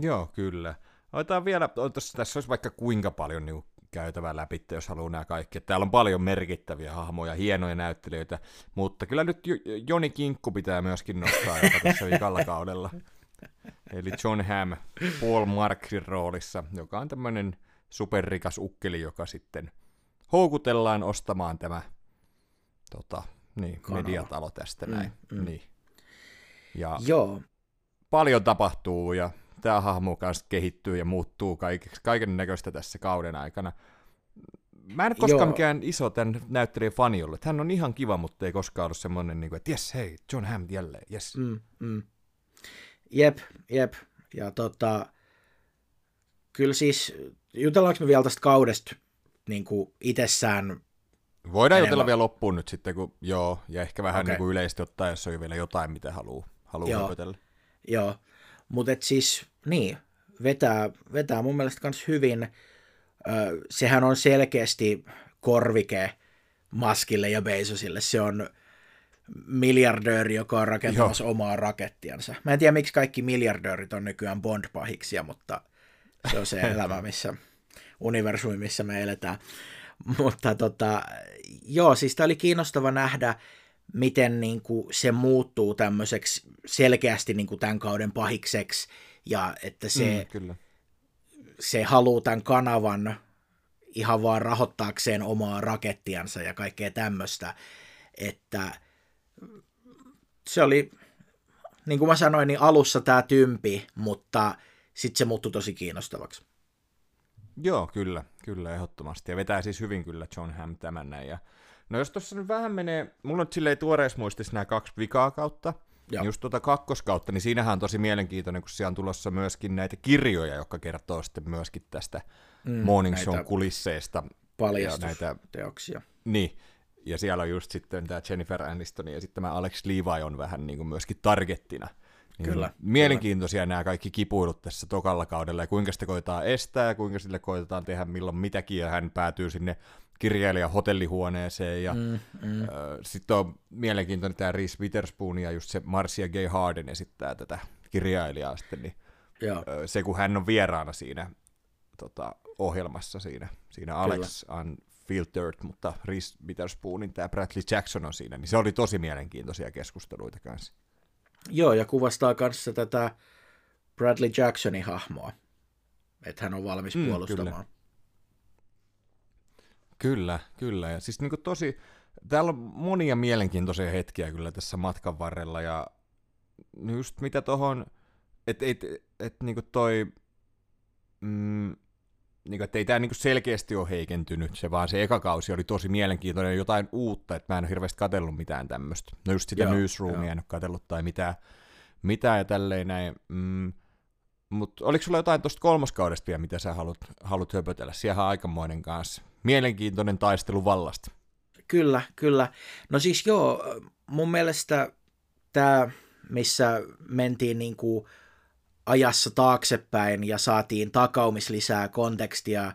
Joo, kyllä. Otetaan vielä, otetaan, tässä olisi vaikka kuinka paljon niin käytävä läpi, jos haluaa nämä kaikki. Täällä on paljon merkittäviä hahmoja, hienoja näyttelijöitä, mutta kyllä nyt Joni Kinkku pitää myöskin nostaa joka tässä viikalla kaudella. <laughs> Eli John Hamm Paul Marksin roolissa, joka on tämmöinen superrikas ukkeli, joka sitten houkutellaan ostamaan tämä tota, niin, mediatalo tästä mm, näin. Mm. Niin. Ja Joo. paljon tapahtuu ja tämä hahmo kanssa kehittyy ja muuttuu kaiken näköistä tässä kauden aikana. Mä en koskaan Joo. mikään iso tämän näyttelijän fani ollut. Hän on ihan kiva, mutta ei koskaan ollut semmoinen, niin kuin, että jes, hei, John Hamm jälleen, yes. Mm, mm. Jep, jep. Ja tota, kyllä siis, jutellaanko me vielä tästä kaudesta niin kuin itsessään Voidaan enemmän. jutella vielä loppuun nyt sitten, kun joo, ja ehkä vähän okay. niin kuin yleisesti ottaen, jos on vielä jotain, mitä haluaa, haluaa joo. Höpötellä. Joo, mutta siis, niin, vetää, vetää mun mielestä myös hyvin. Ö, sehän on selkeästi korvike Maskille ja Bezosille. Se on miljardööri, joka on rakentamassa Joo. omaa rakettiansa. Mä en tiedä, miksi kaikki miljardöörit on nykyään Bond-pahiksia, mutta se on se <laughs> elämä, missä universumi, missä me eletään. Mutta tota, joo, siis tämä oli kiinnostava nähdä, miten niin kuin, se muuttuu tämmöiseksi selkeästi niin kuin tämän kauden pahikseksi, ja että se, mm, kyllä. se haluaa tämän kanavan ihan vaan rahoittaakseen omaa rakettiansa ja kaikkea tämmöistä, että se oli, niin kuin mä sanoin, niin alussa tämä tympi, mutta sitten se muuttui tosi kiinnostavaksi. Joo, kyllä, kyllä, ehdottomasti. Ja vetää siis hyvin kyllä John Hamm tämän näin. Ja... No jos tuossa nyt vähän menee, mulla on silleen tuoreessa muistissa nämä kaksi vikaa kautta, Joo. just tuota kakkoskautta, niin siinähän on tosi mielenkiintoinen, kun siellä on tulossa myöskin näitä kirjoja, jotka kertoo sitten myöskin tästä mm, Morning Show kulisseista. Paljastusteoksia. Niin, ja siellä on just sitten tämä Jennifer Aniston ja sitten tämä Alex Levi on vähän niin kuin myöskin targettina. Niin kyllä. Mielenkiintoisia kyllä. nämä kaikki kipuilut tässä tokalla kaudella ja kuinka sitä koetaan estää ja kuinka sille koetetaan tehdä milloin mitäkin ja hän päätyy sinne kirjailijan hotellihuoneeseen ja mm, mm. Äh, sitten on mielenkiintoinen tämä Reese Witherspoon ja just se Marcia Gay Harden esittää tätä kirjailijaa sitten, niin Joo. Äh, se kun hän on vieraana siinä tota, ohjelmassa siinä, siinä Alex on Filtered, mutta Reese Witherspoonin tämä Bradley Jackson on siinä, niin se oli tosi mielenkiintoisia keskusteluita kanssa. Joo, ja kuvastaa kanssa tätä Bradley Jacksonin hahmoa, että hän on valmis mm, puolustamaan. Kyllä. kyllä, kyllä. Ja siis niin kuin tosi, täällä on monia mielenkiintoisia hetkiä kyllä tässä matkan varrella, ja just mitä tohon, että et, et, et, niin toi, mm, niin kuin, että ei tämä niin selkeästi ole heikentynyt, se vaan se eka kausi oli tosi mielenkiintoinen, jotain uutta, että mä en ole hirveästi katsellut mitään tämmöistä. No just sitä joo, newsroomia joo. en ole katsellut tai mitään, mitään ja tälleen näin. Mm, mutta oliko sulla jotain tuosta kolmoskaudesta vielä, mitä sä haluat, haluat höpötellä? Siellä on aikamoinen kanssa. Mielenkiintoinen taistelu vallasta. Kyllä, kyllä. No siis joo, mun mielestä tämä, missä mentiin niin kuin ajassa taaksepäin ja saatiin takaumis lisää kontekstia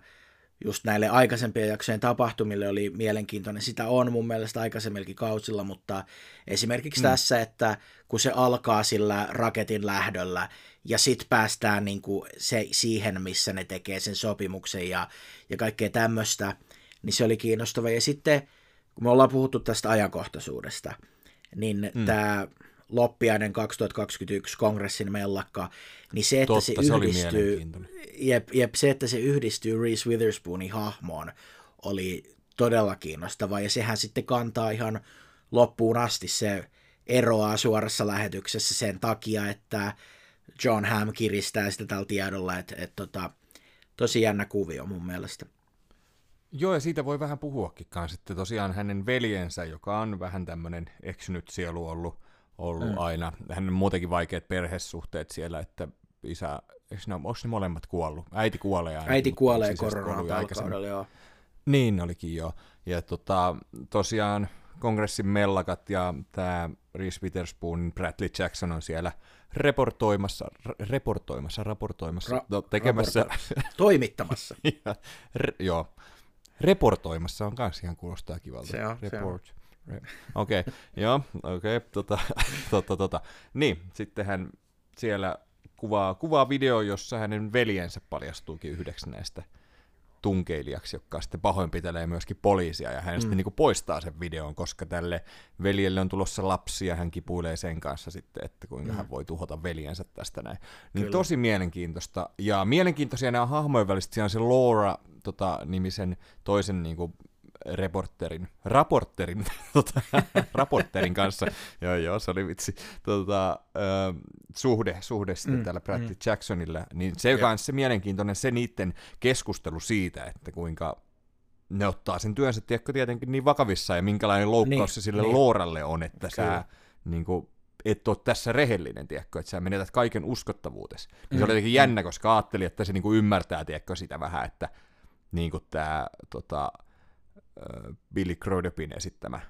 just näille aikaisempien jaksojen tapahtumille oli mielenkiintoinen. Sitä on mun mielestä aikaisemminkin kausilla, mutta esimerkiksi mm. tässä, että kun se alkaa sillä raketin lähdöllä ja sitten päästään niin kuin se, siihen, missä ne tekee sen sopimuksen ja, ja kaikkea tämmöistä, niin se oli kiinnostava. Ja sitten, kun me ollaan puhuttu tästä ajankohtaisuudesta, niin mm. tämä loppiainen 2021 kongressin mellakka, niin se, että Totta, se, se yhdistyy, jep, jep, se, että se yhdistyy Reese Witherspoonin hahmoon, oli todella kiinnostava, ja sehän sitten kantaa ihan loppuun asti, se eroaa suorassa lähetyksessä sen takia, että John Hamm kiristää sitä tällä tiedolla, että, että tota, tosi jännä kuvio mun mielestä. Joo, ja siitä voi vähän puhuakin kanssa, että tosiaan hänen veljensä, joka on vähän tämmöinen eksynyt sielu ollut, ollut mm. aina. Hän on muutenkin vaikeat perhesuhteet siellä, että isä, ne, onko ne molemmat kuollut? Äiti kuolee aina. Äiti kuolee koronaan joo. Niin olikin joo. Ja tota, tosiaan kongressin mellakat ja tämä Reese Witherspoon, Bradley Jackson on siellä reportoimassa, reportoimassa, raportoimassa, Ra- no, tekemässä. Toimittamassa. <laughs> ja, re, joo, reportoimassa on kanssa ihan kuulostaa kivalta. Se on, Report. Se on. Okei, okay, <laughs> joo, okei, okay, tota, <laughs> tota, tota. Niin, sitten hän siellä kuvaa, kuvaa video, jossa hänen veljensä paljastuukin yhdeksi näistä tunkeilijaksi, joka sitten pahoinpitelee myöskin poliisia, ja hän mm. sitten niin kuin poistaa sen videon, koska tälle veljelle on tulossa lapsi, ja hän kipuilee sen kanssa sitten, että kuinka mm. hän voi tuhota veljensä tästä näin. Niin Kyllä. tosi mielenkiintoista, ja mielenkiintoisia nämä hahmojen väliset, siinä on se Laura tota, nimisen toisen niin kuin, reporterin, raporterin, <laughs> tota, raporterin kanssa, joo joo, se oli vitsi, tota, äh, suhde, suhde sitten mm, täällä Bradley mm. Jacksonilla, niin se on se mielenkiintoinen, se niiden keskustelu siitä, että kuinka ne ottaa sen työnsä, tiedätkö, tietenkin niin vakavissa ja minkälainen loukkaus niin, se sille niin. Looralle on, että Kyllä. sä niin kuin, et ole tässä rehellinen, tiedätkö, että sä menetät kaiken uskottavuutesi. Niin mm, se oli jotenkin mm. jännä, koska ajattelin, että se niin kuin ymmärtää, tiedätkö, sitä vähän, että niin kuin tämä tota, Billy Crodopin esittämä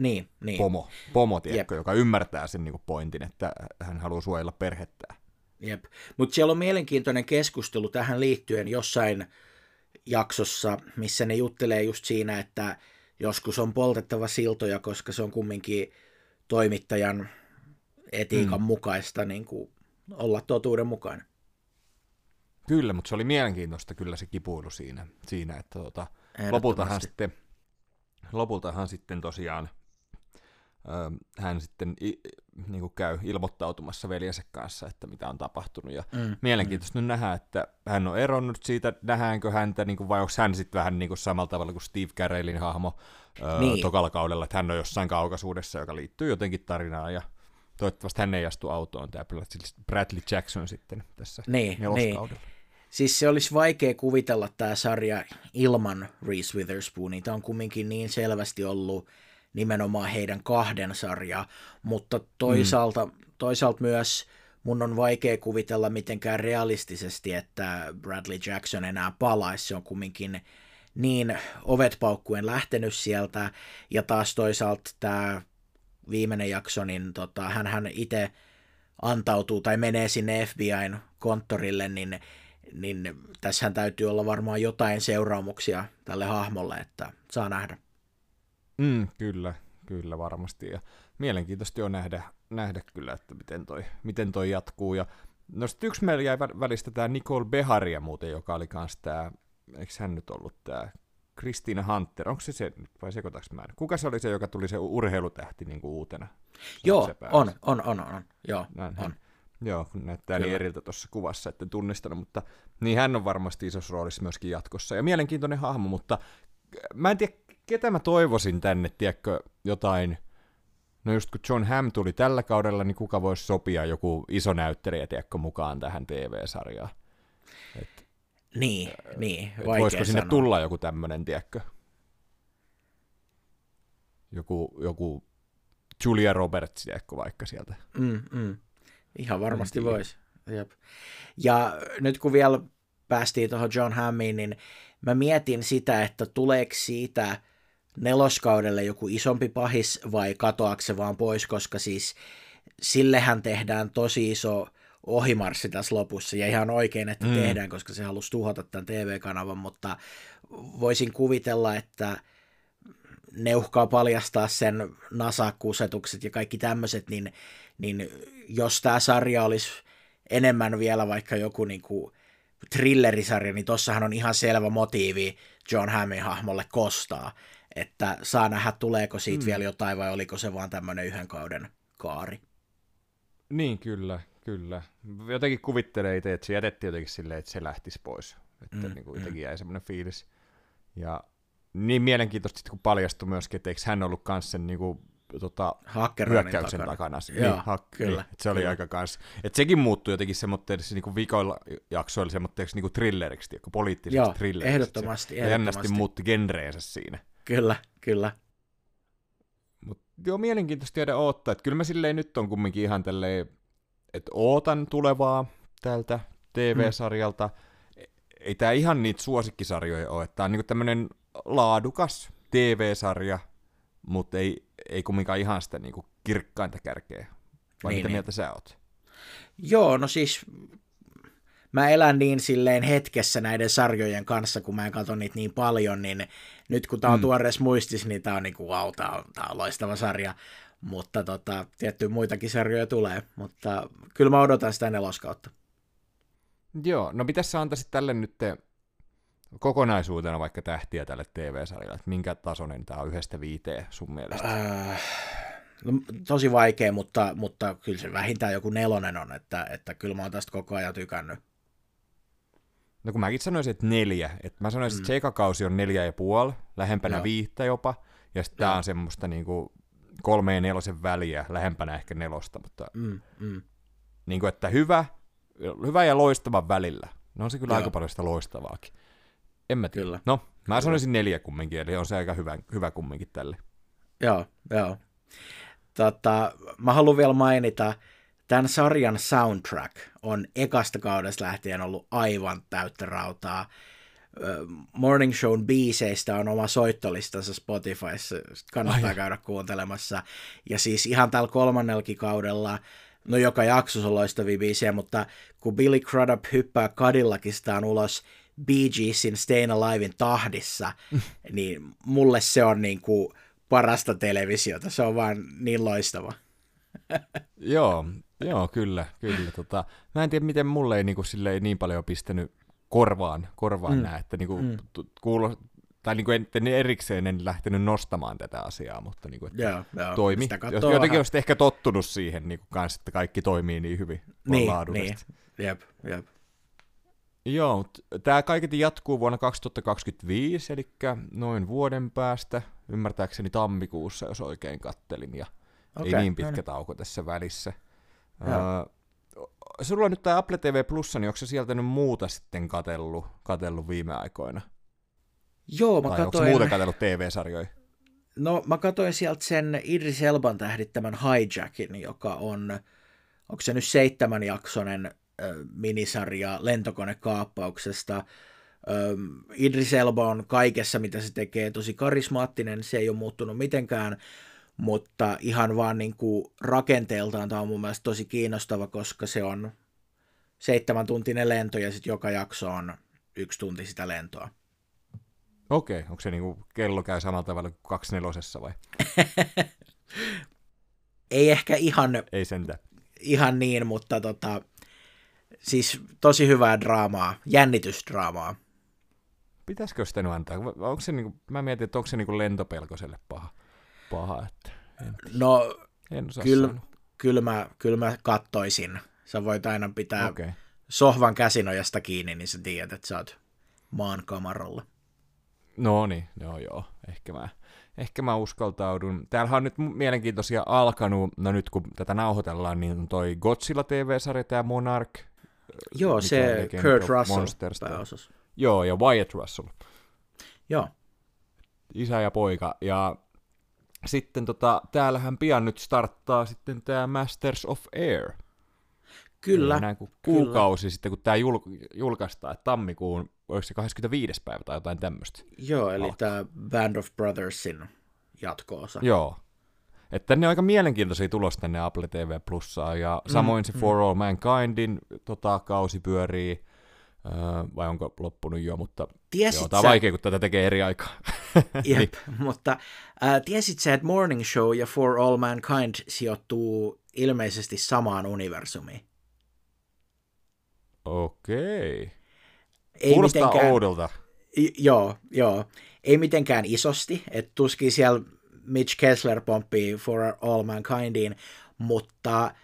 niin, niin. pomo, pomo tiedätkö, joka ymmärtää sen niin pointin, että hän haluaa suojella perhettä. Jep, mutta siellä on mielenkiintoinen keskustelu tähän liittyen jossain jaksossa, missä ne juttelee just siinä, että joskus on poltettava siltoja, koska se on kumminkin toimittajan etiikan mm. mukaista niin kuin olla totuuden mukainen. Kyllä, mutta se oli mielenkiintoista kyllä se kipuilu siinä, siinä että tota, lopultahan sitten, lopultahan sitten tosiaan hän sitten niin kuin käy ilmoittautumassa veljensä kanssa, että mitä on tapahtunut. Ja mm, mielenkiintoista mm. nyt nähdä, että hän on eronnut siitä, nähdäänkö häntä, niin kuin, vai onko hän sitten vähän niin kuin samalla tavalla kuin Steve Carellin hahmo niin. tokalla kaudella, että hän on jossain kaukaisuudessa, joka liittyy jotenkin tarinaan, ja toivottavasti hän ei astu autoon, tämä Bradley Jackson sitten tässä niin, niin. Siis se olisi vaikea kuvitella tämä sarja ilman Reese Witherspoonia. Tämä on kumminkin niin selvästi ollut nimenomaan heidän kahden sarja, mutta toisaalta, mm. toisaalta myös mun on vaikea kuvitella mitenkään realistisesti, että Bradley Jackson enää palaisi. Se on kumminkin niin ovet paukkuen lähtenyt sieltä, ja taas toisaalta tämä viimeinen jakso, niin tota, hän, hän itse antautuu tai menee sinne FBIn konttorille, niin niin tässähän täytyy olla varmaan jotain seuraamuksia tälle hahmolle, että saa nähdä. Mm, kyllä, kyllä varmasti. Ja mielenkiintoista on nähdä, nähdä kyllä, että miten toi, miten toi jatkuu. Ja no sitten yksi meillä jäi välistä tämä Nicole Beharia muuten, joka oli kanssa tämä, eikö hän nyt ollut tämä Kristiina Hunter, onko se se, vai sekoitaks mä Kuka se oli se, joka tuli se urheilutähti niin kuin uutena? Joo, on, on, on, on, joo, Näin, on. Joo, kun näyttää niin Kyllä. niin eriltä tuossa kuvassa, että tunnistanut, mutta niin hän on varmasti isossa roolissa myöskin jatkossa. Ja mielenkiintoinen hahmo, mutta mä en tiedä, ketä mä toivoisin tänne, tiedätkö, jotain, no just kun John Hamm tuli tällä kaudella, niin kuka voisi sopia joku iso näyttelijä, tiedätkö, mukaan tähän TV-sarjaan. Et, niin, äh, niin, vaikea Voisiko sinne sanoa. tulla joku tämmöinen, tiedätkö, joku, joku Julia Roberts, tiedätkö, vaikka sieltä. Mm, mm. Ihan varmasti voisi. Jep. Ja nyt kun vielä päästiin tuohon John Hammiin, niin mä mietin sitä, että tuleeko siitä neloskaudelle joku isompi pahis vai katoako se vaan pois, koska siis sillehän tehdään tosi iso ohimarssi tässä lopussa, ja ihan oikein, että mm. tehdään, koska se halusi tuhota tämän TV-kanavan, mutta voisin kuvitella, että ne uhkaa paljastaa sen nasakusetukset ja kaikki tämmöiset, niin, niin jos tämä sarja olisi enemmän vielä vaikka joku niin kuin thrillerisarja, niin tossahan on ihan selvä motiivi John Hammin hahmolle kostaa, että saa nähdä tuleeko siitä mm. vielä jotain vai oliko se vaan tämmöinen yhden kauden kaari. Niin, kyllä, kyllä. Jotenkin kuvittelee itse, että se jätettiin jotenkin silleen, että se lähtisi pois. Että mm, niin kuin jotenkin mm. jäi semmoinen fiilis. Ja niin mielenkiintoista, kun paljastui myöskin, että eikö hän ollut kanssa sen niin kuin, tota, hyökkäyksen takana. takana. Joo, niin, hak- kyllä. Niin, se oli kyllä. aika kans. Et sekin muuttui jotenkin semmoitteeksi niinku vikoilla jaksoilla semmoitteeksi niinku thrilleriksi, tiedätkö, poliittiseksi Joo, thrilleriksi. ehdottomasti. Se ehdottomasti. jännästi muutti genreensä siinä. Kyllä, kyllä. Mut joo, mielenkiintoista tiedä odottaa. Että kyllä mä silleen nyt on kumminkin ihan tälleen, että ootan tulevaa tältä TV-sarjalta. Mm. Ei tää ihan niitä suosikkisarjoja ole, että tää on niinku tämmönen laadukas TV-sarja, mutta ei, ei kumminkaan ihan sitä niin kuin kirkkainta kärkeä. Vai niin, mitä niin. mieltä sä oot? Joo, no siis mä elän niin silleen hetkessä näiden sarjojen kanssa, kun mä en katso niitä niin paljon, niin nyt kun tää on mm. tuoreessa muistis, niin tää on niin kuin, wow, tää on, tää on loistava sarja. Mutta tota, tietty muitakin sarjoja tulee, mutta kyllä mä odotan sitä neloskautta. Joo, no mitä sä antaisit tälle nyt kokonaisuutena vaikka tähtiä tälle TV-sarjalle, että minkä tasoinen tämä on yhdestä viiteen sun mielestä? Äh, no, tosi vaikea, mutta, mutta kyllä se vähintään joku nelonen on, että, että kyllä mä oon tästä koko ajan tykännyt. No kun mäkin sanoisin, että neljä. Että mä sanoisin, että mm. kausi on neljä ja puoli, lähempänä Joo. viittä jopa. Ja sitten tää on semmoista niinku kolme ja nelosen väliä, lähempänä ehkä nelosta. Mutta mm, mm. Niinku, että hyvä, hyvä ja loistava välillä. No on se kyllä Joo. aika paljon sitä loistavaakin. En mä tiedä. Kyllä. No, mä kyllä. sanoisin neljä kumminkin, eli on se aika hyvä, hyvä kumminkin tälle. Joo, joo. Tota, mä haluan vielä mainita, tämän sarjan soundtrack on ekasta kaudesta lähtien ollut aivan täyttä rautaa. Morning Shown biiseistä on oma soittolistansa Spotifyssa, kannattaa Ai. käydä kuuntelemassa. Ja siis ihan tällä kolmannellakin kaudella, no joka jaksossa on loistavia biisejä, mutta kun Billy Crudup hyppää Cadillacistaan ulos Bee Geesin Stayin' Alivein tahdissa, <laughs> niin mulle se on niin kuin parasta televisiota, se on vaan niin loistava. <laughs> Joo, Joo, kyllä, kyllä. Tota, mä en tiedä, miten mulle ei niinku, silleen, niin paljon pistänyt korvaan, korvaan mm. nää, että niinku, mm. kuulo, tai niinku en, en erikseen en lähtenyt nostamaan tätä asiaa, mutta niinku, että joo, joo. toimi. Jotenkin vähän... olisit ehkä tottunut siihen, niinku, kans, että kaikki toimii niin hyvin niin. Niin, jep, jep. Joo, tämä kaiketi jatkuu vuonna 2025, eli noin vuoden päästä, ymmärtääkseni tammikuussa, jos oikein kattelin, ja okay, ei niin pitkä no niin. tauko tässä välissä. Uh, sulla on nyt tämä Apple TV Plus, niin onko se sieltä nyt muuta sitten katellut, katellut viime aikoina? Joo, mä tai katoin... onko muuta katellut TV-sarjoja? No mä katsoin sieltä sen Idris Elban tähdittämän Hijackin, joka on, onko se nyt seitsemän jaksonen äh, minisarja lentokonekaappauksesta. Idris Elba on kaikessa, mitä se tekee, tosi karismaattinen, se ei ole muuttunut mitenkään, mutta ihan vaan niin kuin rakenteeltaan tämä on mun mielestä tosi kiinnostava, koska se on seitsemän tuntinen lento ja sitten joka jakso on yksi tunti sitä lentoa. Okei, onko se niin kuin kello käy samalla tavalla kuin kaksi nelosessa vai? <laughs> Ei ehkä ihan, Ei sentä. ihan niin, mutta tota, siis tosi hyvää draamaa, jännitysdraamaa. Pitäisikö sitä nyt antaa? Onko se, niin kuin, mä mietin, että onko se niin kuin lentopelkoselle paha paha. Että en, no, en kyllä, kyllä, mä, kyllä mä kattoisin. Sä voit aina pitää okay. sohvan käsinojasta kiinni, niin sä tiedät, että sä oot maan kamaralla. No niin, joo joo, ehkä mä, ehkä mä uskaltaudun. Täällähän on nyt mielenkiintoisia alkanut, no nyt kun tätä nauhoitellaan, niin on toi Godzilla TV-sarja, tämä Monarch. Joo, se Kurt Russell pääosassa. Joo, ja Wyatt Russell. Joo. Isä ja poika, ja sitten tota, täällähän pian nyt starttaa sitten tämä Masters of Air. Kyllä. Näin kuin kuukausi kyllä. sitten, kun tämä jul- julkaistaan, että tammikuun, oliko se 25. päivä tai jotain tämmöistä. Joo, eli tämä Band of Brothersin jatko-osa. Joo. Että ne on aika mielenkiintoisia tulos tänne Apple TV Plussaa, ja mm, samoin mm, se For mm. All Mankindin tota, kausi pyörii, Öö, vai onko loppunut jo, mutta tiesit joo, tämä on sä... vaikea, kun tätä tekee eri aikaa. <laughs> Jep, niin. mutta äh, tiesit sä, että Morning Show ja For All Mankind sijoittuu ilmeisesti samaan universumiin? Okei. Ei Kuulostaa mitenkään... oudolta. I- joo, joo. Ei mitenkään isosti, että tuskin siellä Mitch Kessler pomppii For All Mankindin, mutta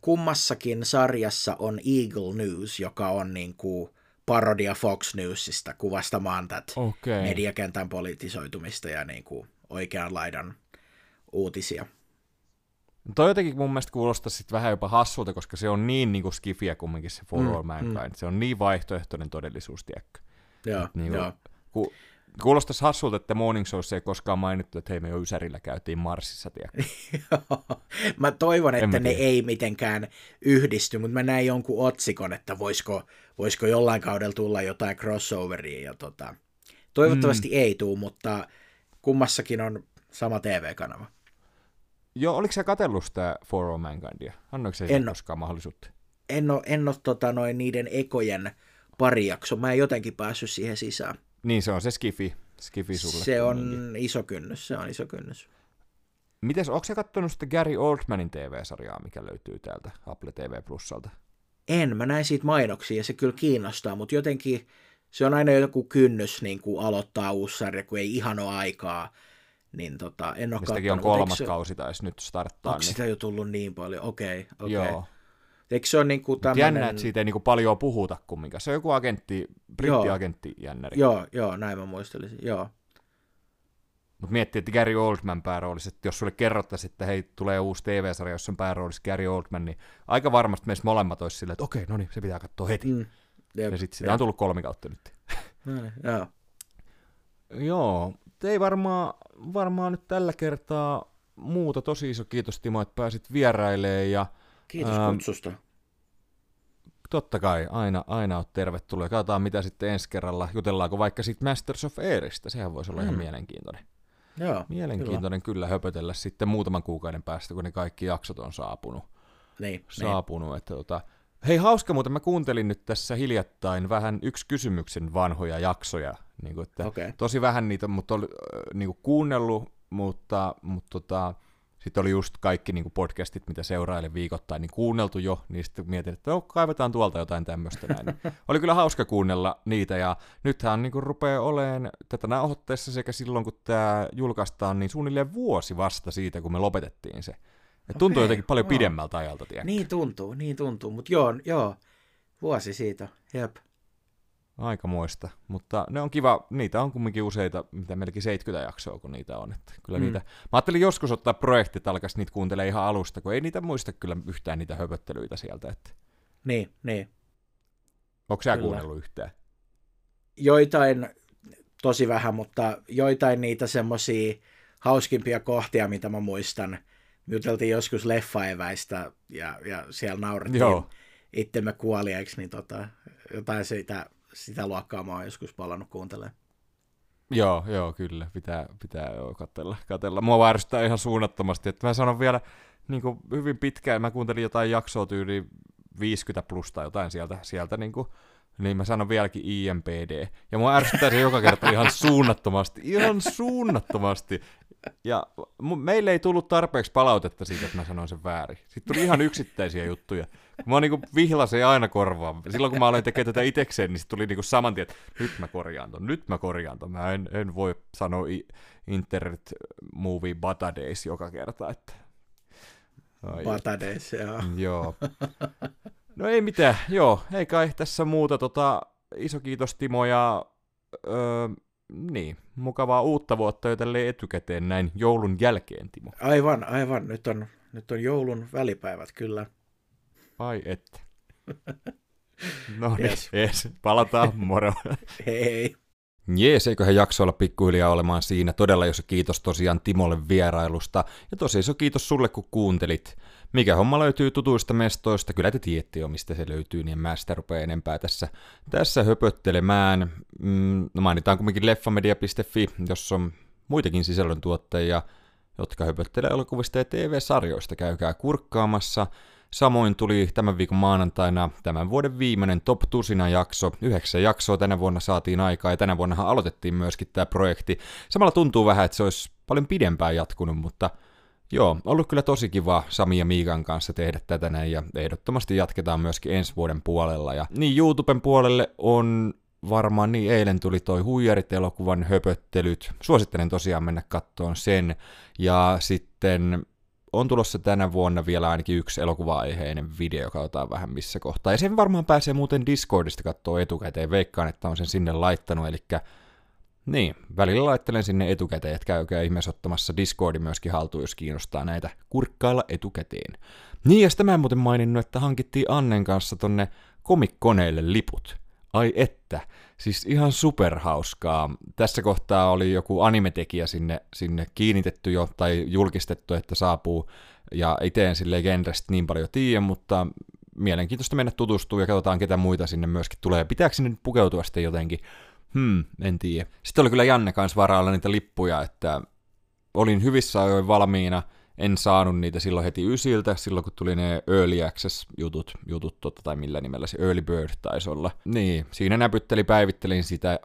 kummassakin sarjassa on Eagle News, joka on niin kuin parodia Fox Newsista kuvastamaan tätä okay. mediakentän politisoitumista ja niin kuin oikean laidan uutisia. Toi jotenkin mun mielestä kuulostaa sit vähän jopa hassulta, koska se on niin, niin kuin skifiä kumminkin se For mm, All Mankind. Mm. Se on niin vaihtoehtoinen todellisuus, tiedäkö? Joo, niin joo. Ku, Kuulostaisi hassulta, että Morning Showssa ei koskaan mainittu, että hei me jo Ysärillä käytiin Marsissa, <laughs> Mä toivon, että ne ei mitenkään yhdisty, mutta mä näin jonkun otsikon, että voisiko, voisiko jollain kaudella tulla jotain crossoveria. Ja tota, toivottavasti mm. ei tule, mutta kummassakin on sama TV-kanava. Joo, oliko se katsellut sitä For All Mankindia? Annoiko se en koskaan mahdollisuutta? En ole, en ole tota, noin niiden ekojen pari jakso. Mä en jotenkin päässyt siihen sisään. Niin se on se skifi, skifi sulle. Se on kumminkin. iso kynnys, se on iso kynnys. Mites, onko se kattonut sitten Gary Oldmanin TV-sarjaa, mikä löytyy täältä Apple TV Plusalta? En, mä näin siitä mainoksia ja se kyllä kiinnostaa, mutta jotenkin se on aina joku kynnys niin kuin aloittaa uusi sarja, kun ei ihan ole aikaa. Niin tota, en ole Sitäkin on kolmas se... kausi taisi nyt starttaa. Onko niin... sitä jo tullut niin paljon? Okei, okay, okei. Okay. Joo. Eikö se ole niin kuin tämmöinen... Jännä, että siitä ei niin kuin paljon puhuta kumminkaan. Se on joku agentti, brittiagentti jännäri. Joo, joo, näin mä muistelisin, joo. Mutta miettii, että Gary Oldman pääroolissa, että jos sulle kerrottaisiin, että hei, tulee uusi TV-sarja, jossa on pääroolissa Gary Oldman, niin aika varmasti meistä molemmat olisi silleen, että okei, no niin, se pitää katsoa heti. Mm. Jep, ja sitten sitä on tullut kolmi kautta nyt. <laughs> No niin, joo. Joo, ei varmaan, varmaan nyt tällä kertaa muuta. Tosi iso kiitos Timo, että pääsit vierailemaan. Ja, kiitos ähm, kutsusta. Totta kai, aina, aina olet tervetullut. Katsotaan mitä sitten ensi kerralla. Jutellaanko vaikka sitten Masters of Airista. Sehän voisi olla mm. ihan mielenkiintoinen. Joo, Mielenkiintoinen kyllä. kyllä höpötellä sitten muutaman kuukauden päästä, kun ne kaikki jaksot on saapunut. Niin, saapunut. Niin. Että, tota... Hei, hauska muuten, mä kuuntelin nyt tässä hiljattain vähän yksi kysymyksen vanhoja jaksoja. Niin kuin, että okay. Tosi vähän niitä, mutta oli niin kuin kuunnellut, mutta, mutta tota, sitten oli just kaikki niin kuin podcastit, mitä seurailen viikoittain, niin kuunneltu jo, niin sitten mietin, että no, kaivetaan tuolta jotain tämmöistä näin. <laughs> oli kyllä hauska kuunnella niitä, ja nythän niin kuin rupeaa olemaan tätä nauhoitteessa sekä silloin, kun tämä julkaistaan, niin suunnilleen vuosi vasta siitä, kun me lopetettiin se. Et tuntuu okay, jotenkin paljon pidemmältä ajalta, tiedä. Niin tuntuu, niin tuntuu, mutta joo, joo, vuosi siitä, jep. Aikamoista, mutta ne on kiva, niitä on kumminkin useita, mitä melkein 70 jaksoa, kun niitä on. Että kyllä mm. niitä, mä ajattelin joskus ottaa projektit, alkaisi niitä kuuntelee ihan alusta, kun ei niitä muista kyllä yhtään niitä höpöttelyitä sieltä. Että... Niin, niin. Onko sä kuunnellut yhtään? Joitain, tosi vähän, mutta joitain niitä semmoisia hauskimpia kohtia, mitä mä muistan. Juteltiin joskus leffaeväistä ja, ja siellä naurettiin Joo. itsemme kuoliaiksi, niin tota, jotain siitä sitä luokkaa mä oon joskus palannut kuuntelemaan. Joo, joo, kyllä. Pitää, pitää joo, katella, katella. Mua vääristää ihan suunnattomasti. Että mä sanon vielä niin kuin hyvin pitkään, mä kuuntelin jotain jaksoa tyyli 50 plus tai jotain sieltä, sieltä niin kuin, niin mä sanon vieläkin IMPD. Ja mua ärsyttää se joka kerta ihan suunnattomasti, ihan suunnattomasti. Ja meille ei tullut tarpeeksi palautetta siitä, että mä sanoin sen väärin. Sitten tuli ihan yksittäisiä juttuja. Mä niinku vihlasin aina korvaan. Silloin kun mä aloin tekemään tätä itekseen, niin tuli niinku saman tien, että nyt mä korjaan ton, nyt mä korjaan ton. Mä en, en voi sanoa internet movie Batadays joka kerta. Että... Batadays, joo. joo. No ei mitään, joo, ei kai tässä muuta. Tota, iso kiitos Timo ja öö, niin, mukavaa uutta vuotta jo tälleen etukäteen näin joulun jälkeen, Timo. Aivan, aivan. Nyt on, nyt on joulun välipäivät, kyllä. Ai että. <laughs> No niin, yes. yes. palataan, moro. <laughs> Hei. Jees, eiköhän jakso olla pikkuhiljaa olemaan siinä. Todella iso kiitos tosiaan Timolle vierailusta. Ja tosi iso kiitos sulle, kun kuuntelit. Mikä homma löytyy tutuista mestoista, kyllä te tiedätte jo, mistä se löytyy, niin en mä sitä rupea enempää tässä, tässä höpöttelemään. Mm, no mainitaan kumminkin leffamedia.fi, jossa on muitakin sisällöntuottajia, jotka höpöttelee elokuvista ja TV-sarjoista. Käykää kurkkaamassa. Samoin tuli tämän viikon maanantaina tämän vuoden viimeinen Top Tusina jakso. Yhdeksän jaksoa tänä vuonna saatiin aikaa ja tänä vuonna aloitettiin myöskin tämä projekti. Samalla tuntuu vähän, että se olisi paljon pidempään jatkunut, mutta joo, ollut kyllä tosi kiva Sami ja Miikan kanssa tehdä tätä näin ja ehdottomasti jatketaan myöskin ensi vuoden puolella. Ja niin YouTuben puolelle on varmaan niin eilen tuli toi Huijarit-elokuvan höpöttelyt. Suosittelen tosiaan mennä kattoon sen. Ja sitten on tulossa tänä vuonna vielä ainakin yksi elokuva-aiheinen video, katsotaan vähän missä kohtaa. Ja sen varmaan pääsee muuten Discordista katsoa etukäteen, veikkaan, että on sen sinne laittanut, eli niin, välillä laittelen sinne etukäteen, että käykää ihmeessä ottamassa Discordi myöskin haltuun, jos kiinnostaa näitä kurkkailla etukäteen. Niin, ja sitä mä en muuten maininnut, että hankittiin Annen kanssa tonne komikkoneille liput. Ai että, siis ihan superhauskaa. Tässä kohtaa oli joku animetekijä sinne, sinne kiinnitetty jo tai julkistettu, että saapuu. Ja itse en silleen genrestä niin paljon tiedä, mutta mielenkiintoista mennä tutustua ja katsotaan ketä muita sinne myöskin tulee. Pitääkö sinne pukeutua sitten jotenkin? Hmm, en tiedä. Sitten oli kyllä Janne kanssa varailla niitä lippuja, että olin hyvissä ajoin valmiina – en saanut niitä silloin heti ysiltä, silloin kun tuli ne Early Access-jutut, jutut, totta, tai millä nimellä se Early Bird taisi olla. Niin, siinä näpytteli, päivittelin sitä,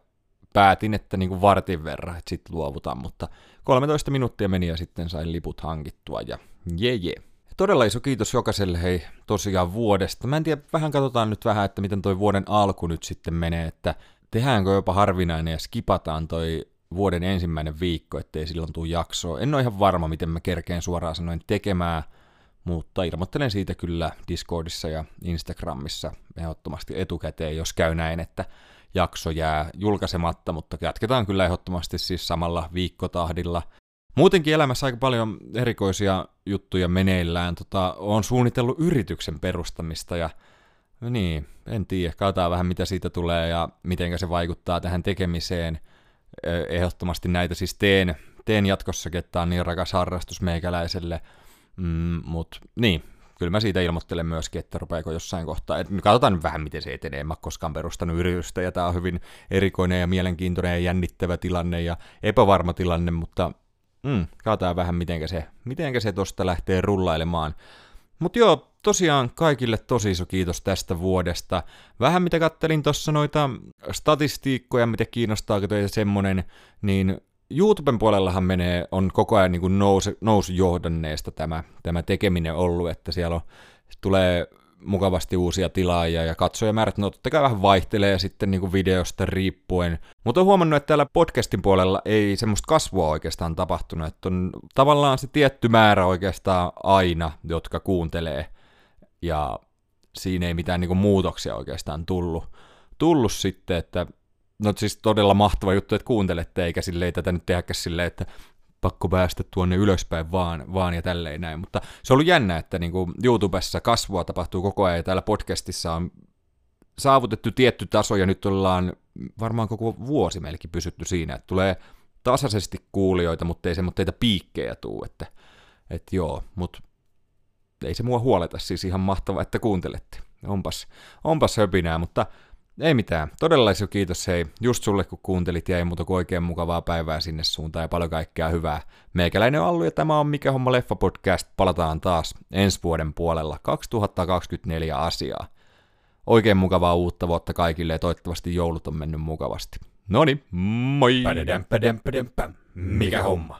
päätin, että niin kuin vartin verran, että sitten luovutan, mutta 13 minuuttia meni ja sitten sain liput hankittua ja je je. Todella iso kiitos jokaiselle hei tosiaan vuodesta. Mä en tiedä, vähän katsotaan nyt vähän, että miten toi vuoden alku nyt sitten menee, että tehdäänkö jopa harvinainen ja skipataan toi vuoden ensimmäinen viikko, ettei silloin tule jaksoa. En ole ihan varma, miten mä kerkeen suoraan sanoen tekemään, mutta ilmoittelen siitä kyllä Discordissa ja Instagramissa ehdottomasti etukäteen, jos käy näin, että jakso jää julkaisematta, mutta jatketaan kyllä ehdottomasti siis samalla viikkotahdilla. Muutenkin elämässä aika paljon erikoisia juttuja meneillään. Tota, olen suunnitellut yrityksen perustamista ja niin, en tiedä, katsotaan vähän mitä siitä tulee ja miten se vaikuttaa tähän tekemiseen. Ehdottomasti näitä siis teen, teen jatkossakin, että tämä on niin rakas harrastus meikäläiselle. Mm, Mutta niin, kyllä mä siitä ilmoittelen myöskin, että rupeako jossain kohtaa. Et katsotaan nyt vähän, miten se etenee. En mä koskaan perustanut yritystä, ja tämä on hyvin erikoinen ja mielenkiintoinen ja jännittävä tilanne ja epävarma tilanne, mutta mm, katsotaan vähän, miten se, mitenkä se tosta lähtee rullailemaan. Mutta joo, tosiaan kaikille tosi iso kiitos tästä vuodesta. Vähän mitä kattelin tuossa noita statistiikkoja, mitä kiinnostaako teitä semmonen, niin YouTuben puolellahan menee, on koko ajan niin nousu, nousujohdanneesta tämä, tämä tekeminen ollut, että siellä on, tulee mukavasti uusia tilaajia ja katsojamäärät, no totta kai vähän vaihtelee sitten niin kuin videosta riippuen, mutta on huomannut, että täällä podcastin puolella ei semmoista kasvua oikeastaan tapahtunut, että on tavallaan se tietty määrä oikeastaan aina, jotka kuuntelee, ja siinä ei mitään niin kuin muutoksia oikeastaan tullut, tullut sitten, että no siis todella mahtava juttu, että kuuntelette, eikä silleen tätä nyt tehdäkään silleen, että pakko päästä tuonne ylöspäin vaan, vaan ja tälleen näin. Mutta se on ollut jännä, että niin kuin YouTubessa kasvua tapahtuu koko ajan ja täällä podcastissa on saavutettu tietty taso ja nyt ollaan varmaan koko vuosi melkein pysytty siinä, että tulee tasaisesti kuulijoita, mutta ei semmoitteita piikkejä tuu, että, että joo, mutta ei se mua huoleta, siis ihan mahtavaa, että kuuntelette. Onpas, onpas höpinää, mutta ei mitään. Todella iso kiitos hei just sulle, kun kuuntelit ja ei muuta kuin oikein mukavaa päivää sinne suuntaan ja paljon kaikkea hyvää. Meikäläinen on Allu ja tämä on Mikä Homma Leffa Podcast. Palataan taas ensi vuoden puolella 2024 asiaa. Oikein mukavaa uutta vuotta kaikille ja toivottavasti joulut on mennyt mukavasti. Noni, moi! Mikä homma?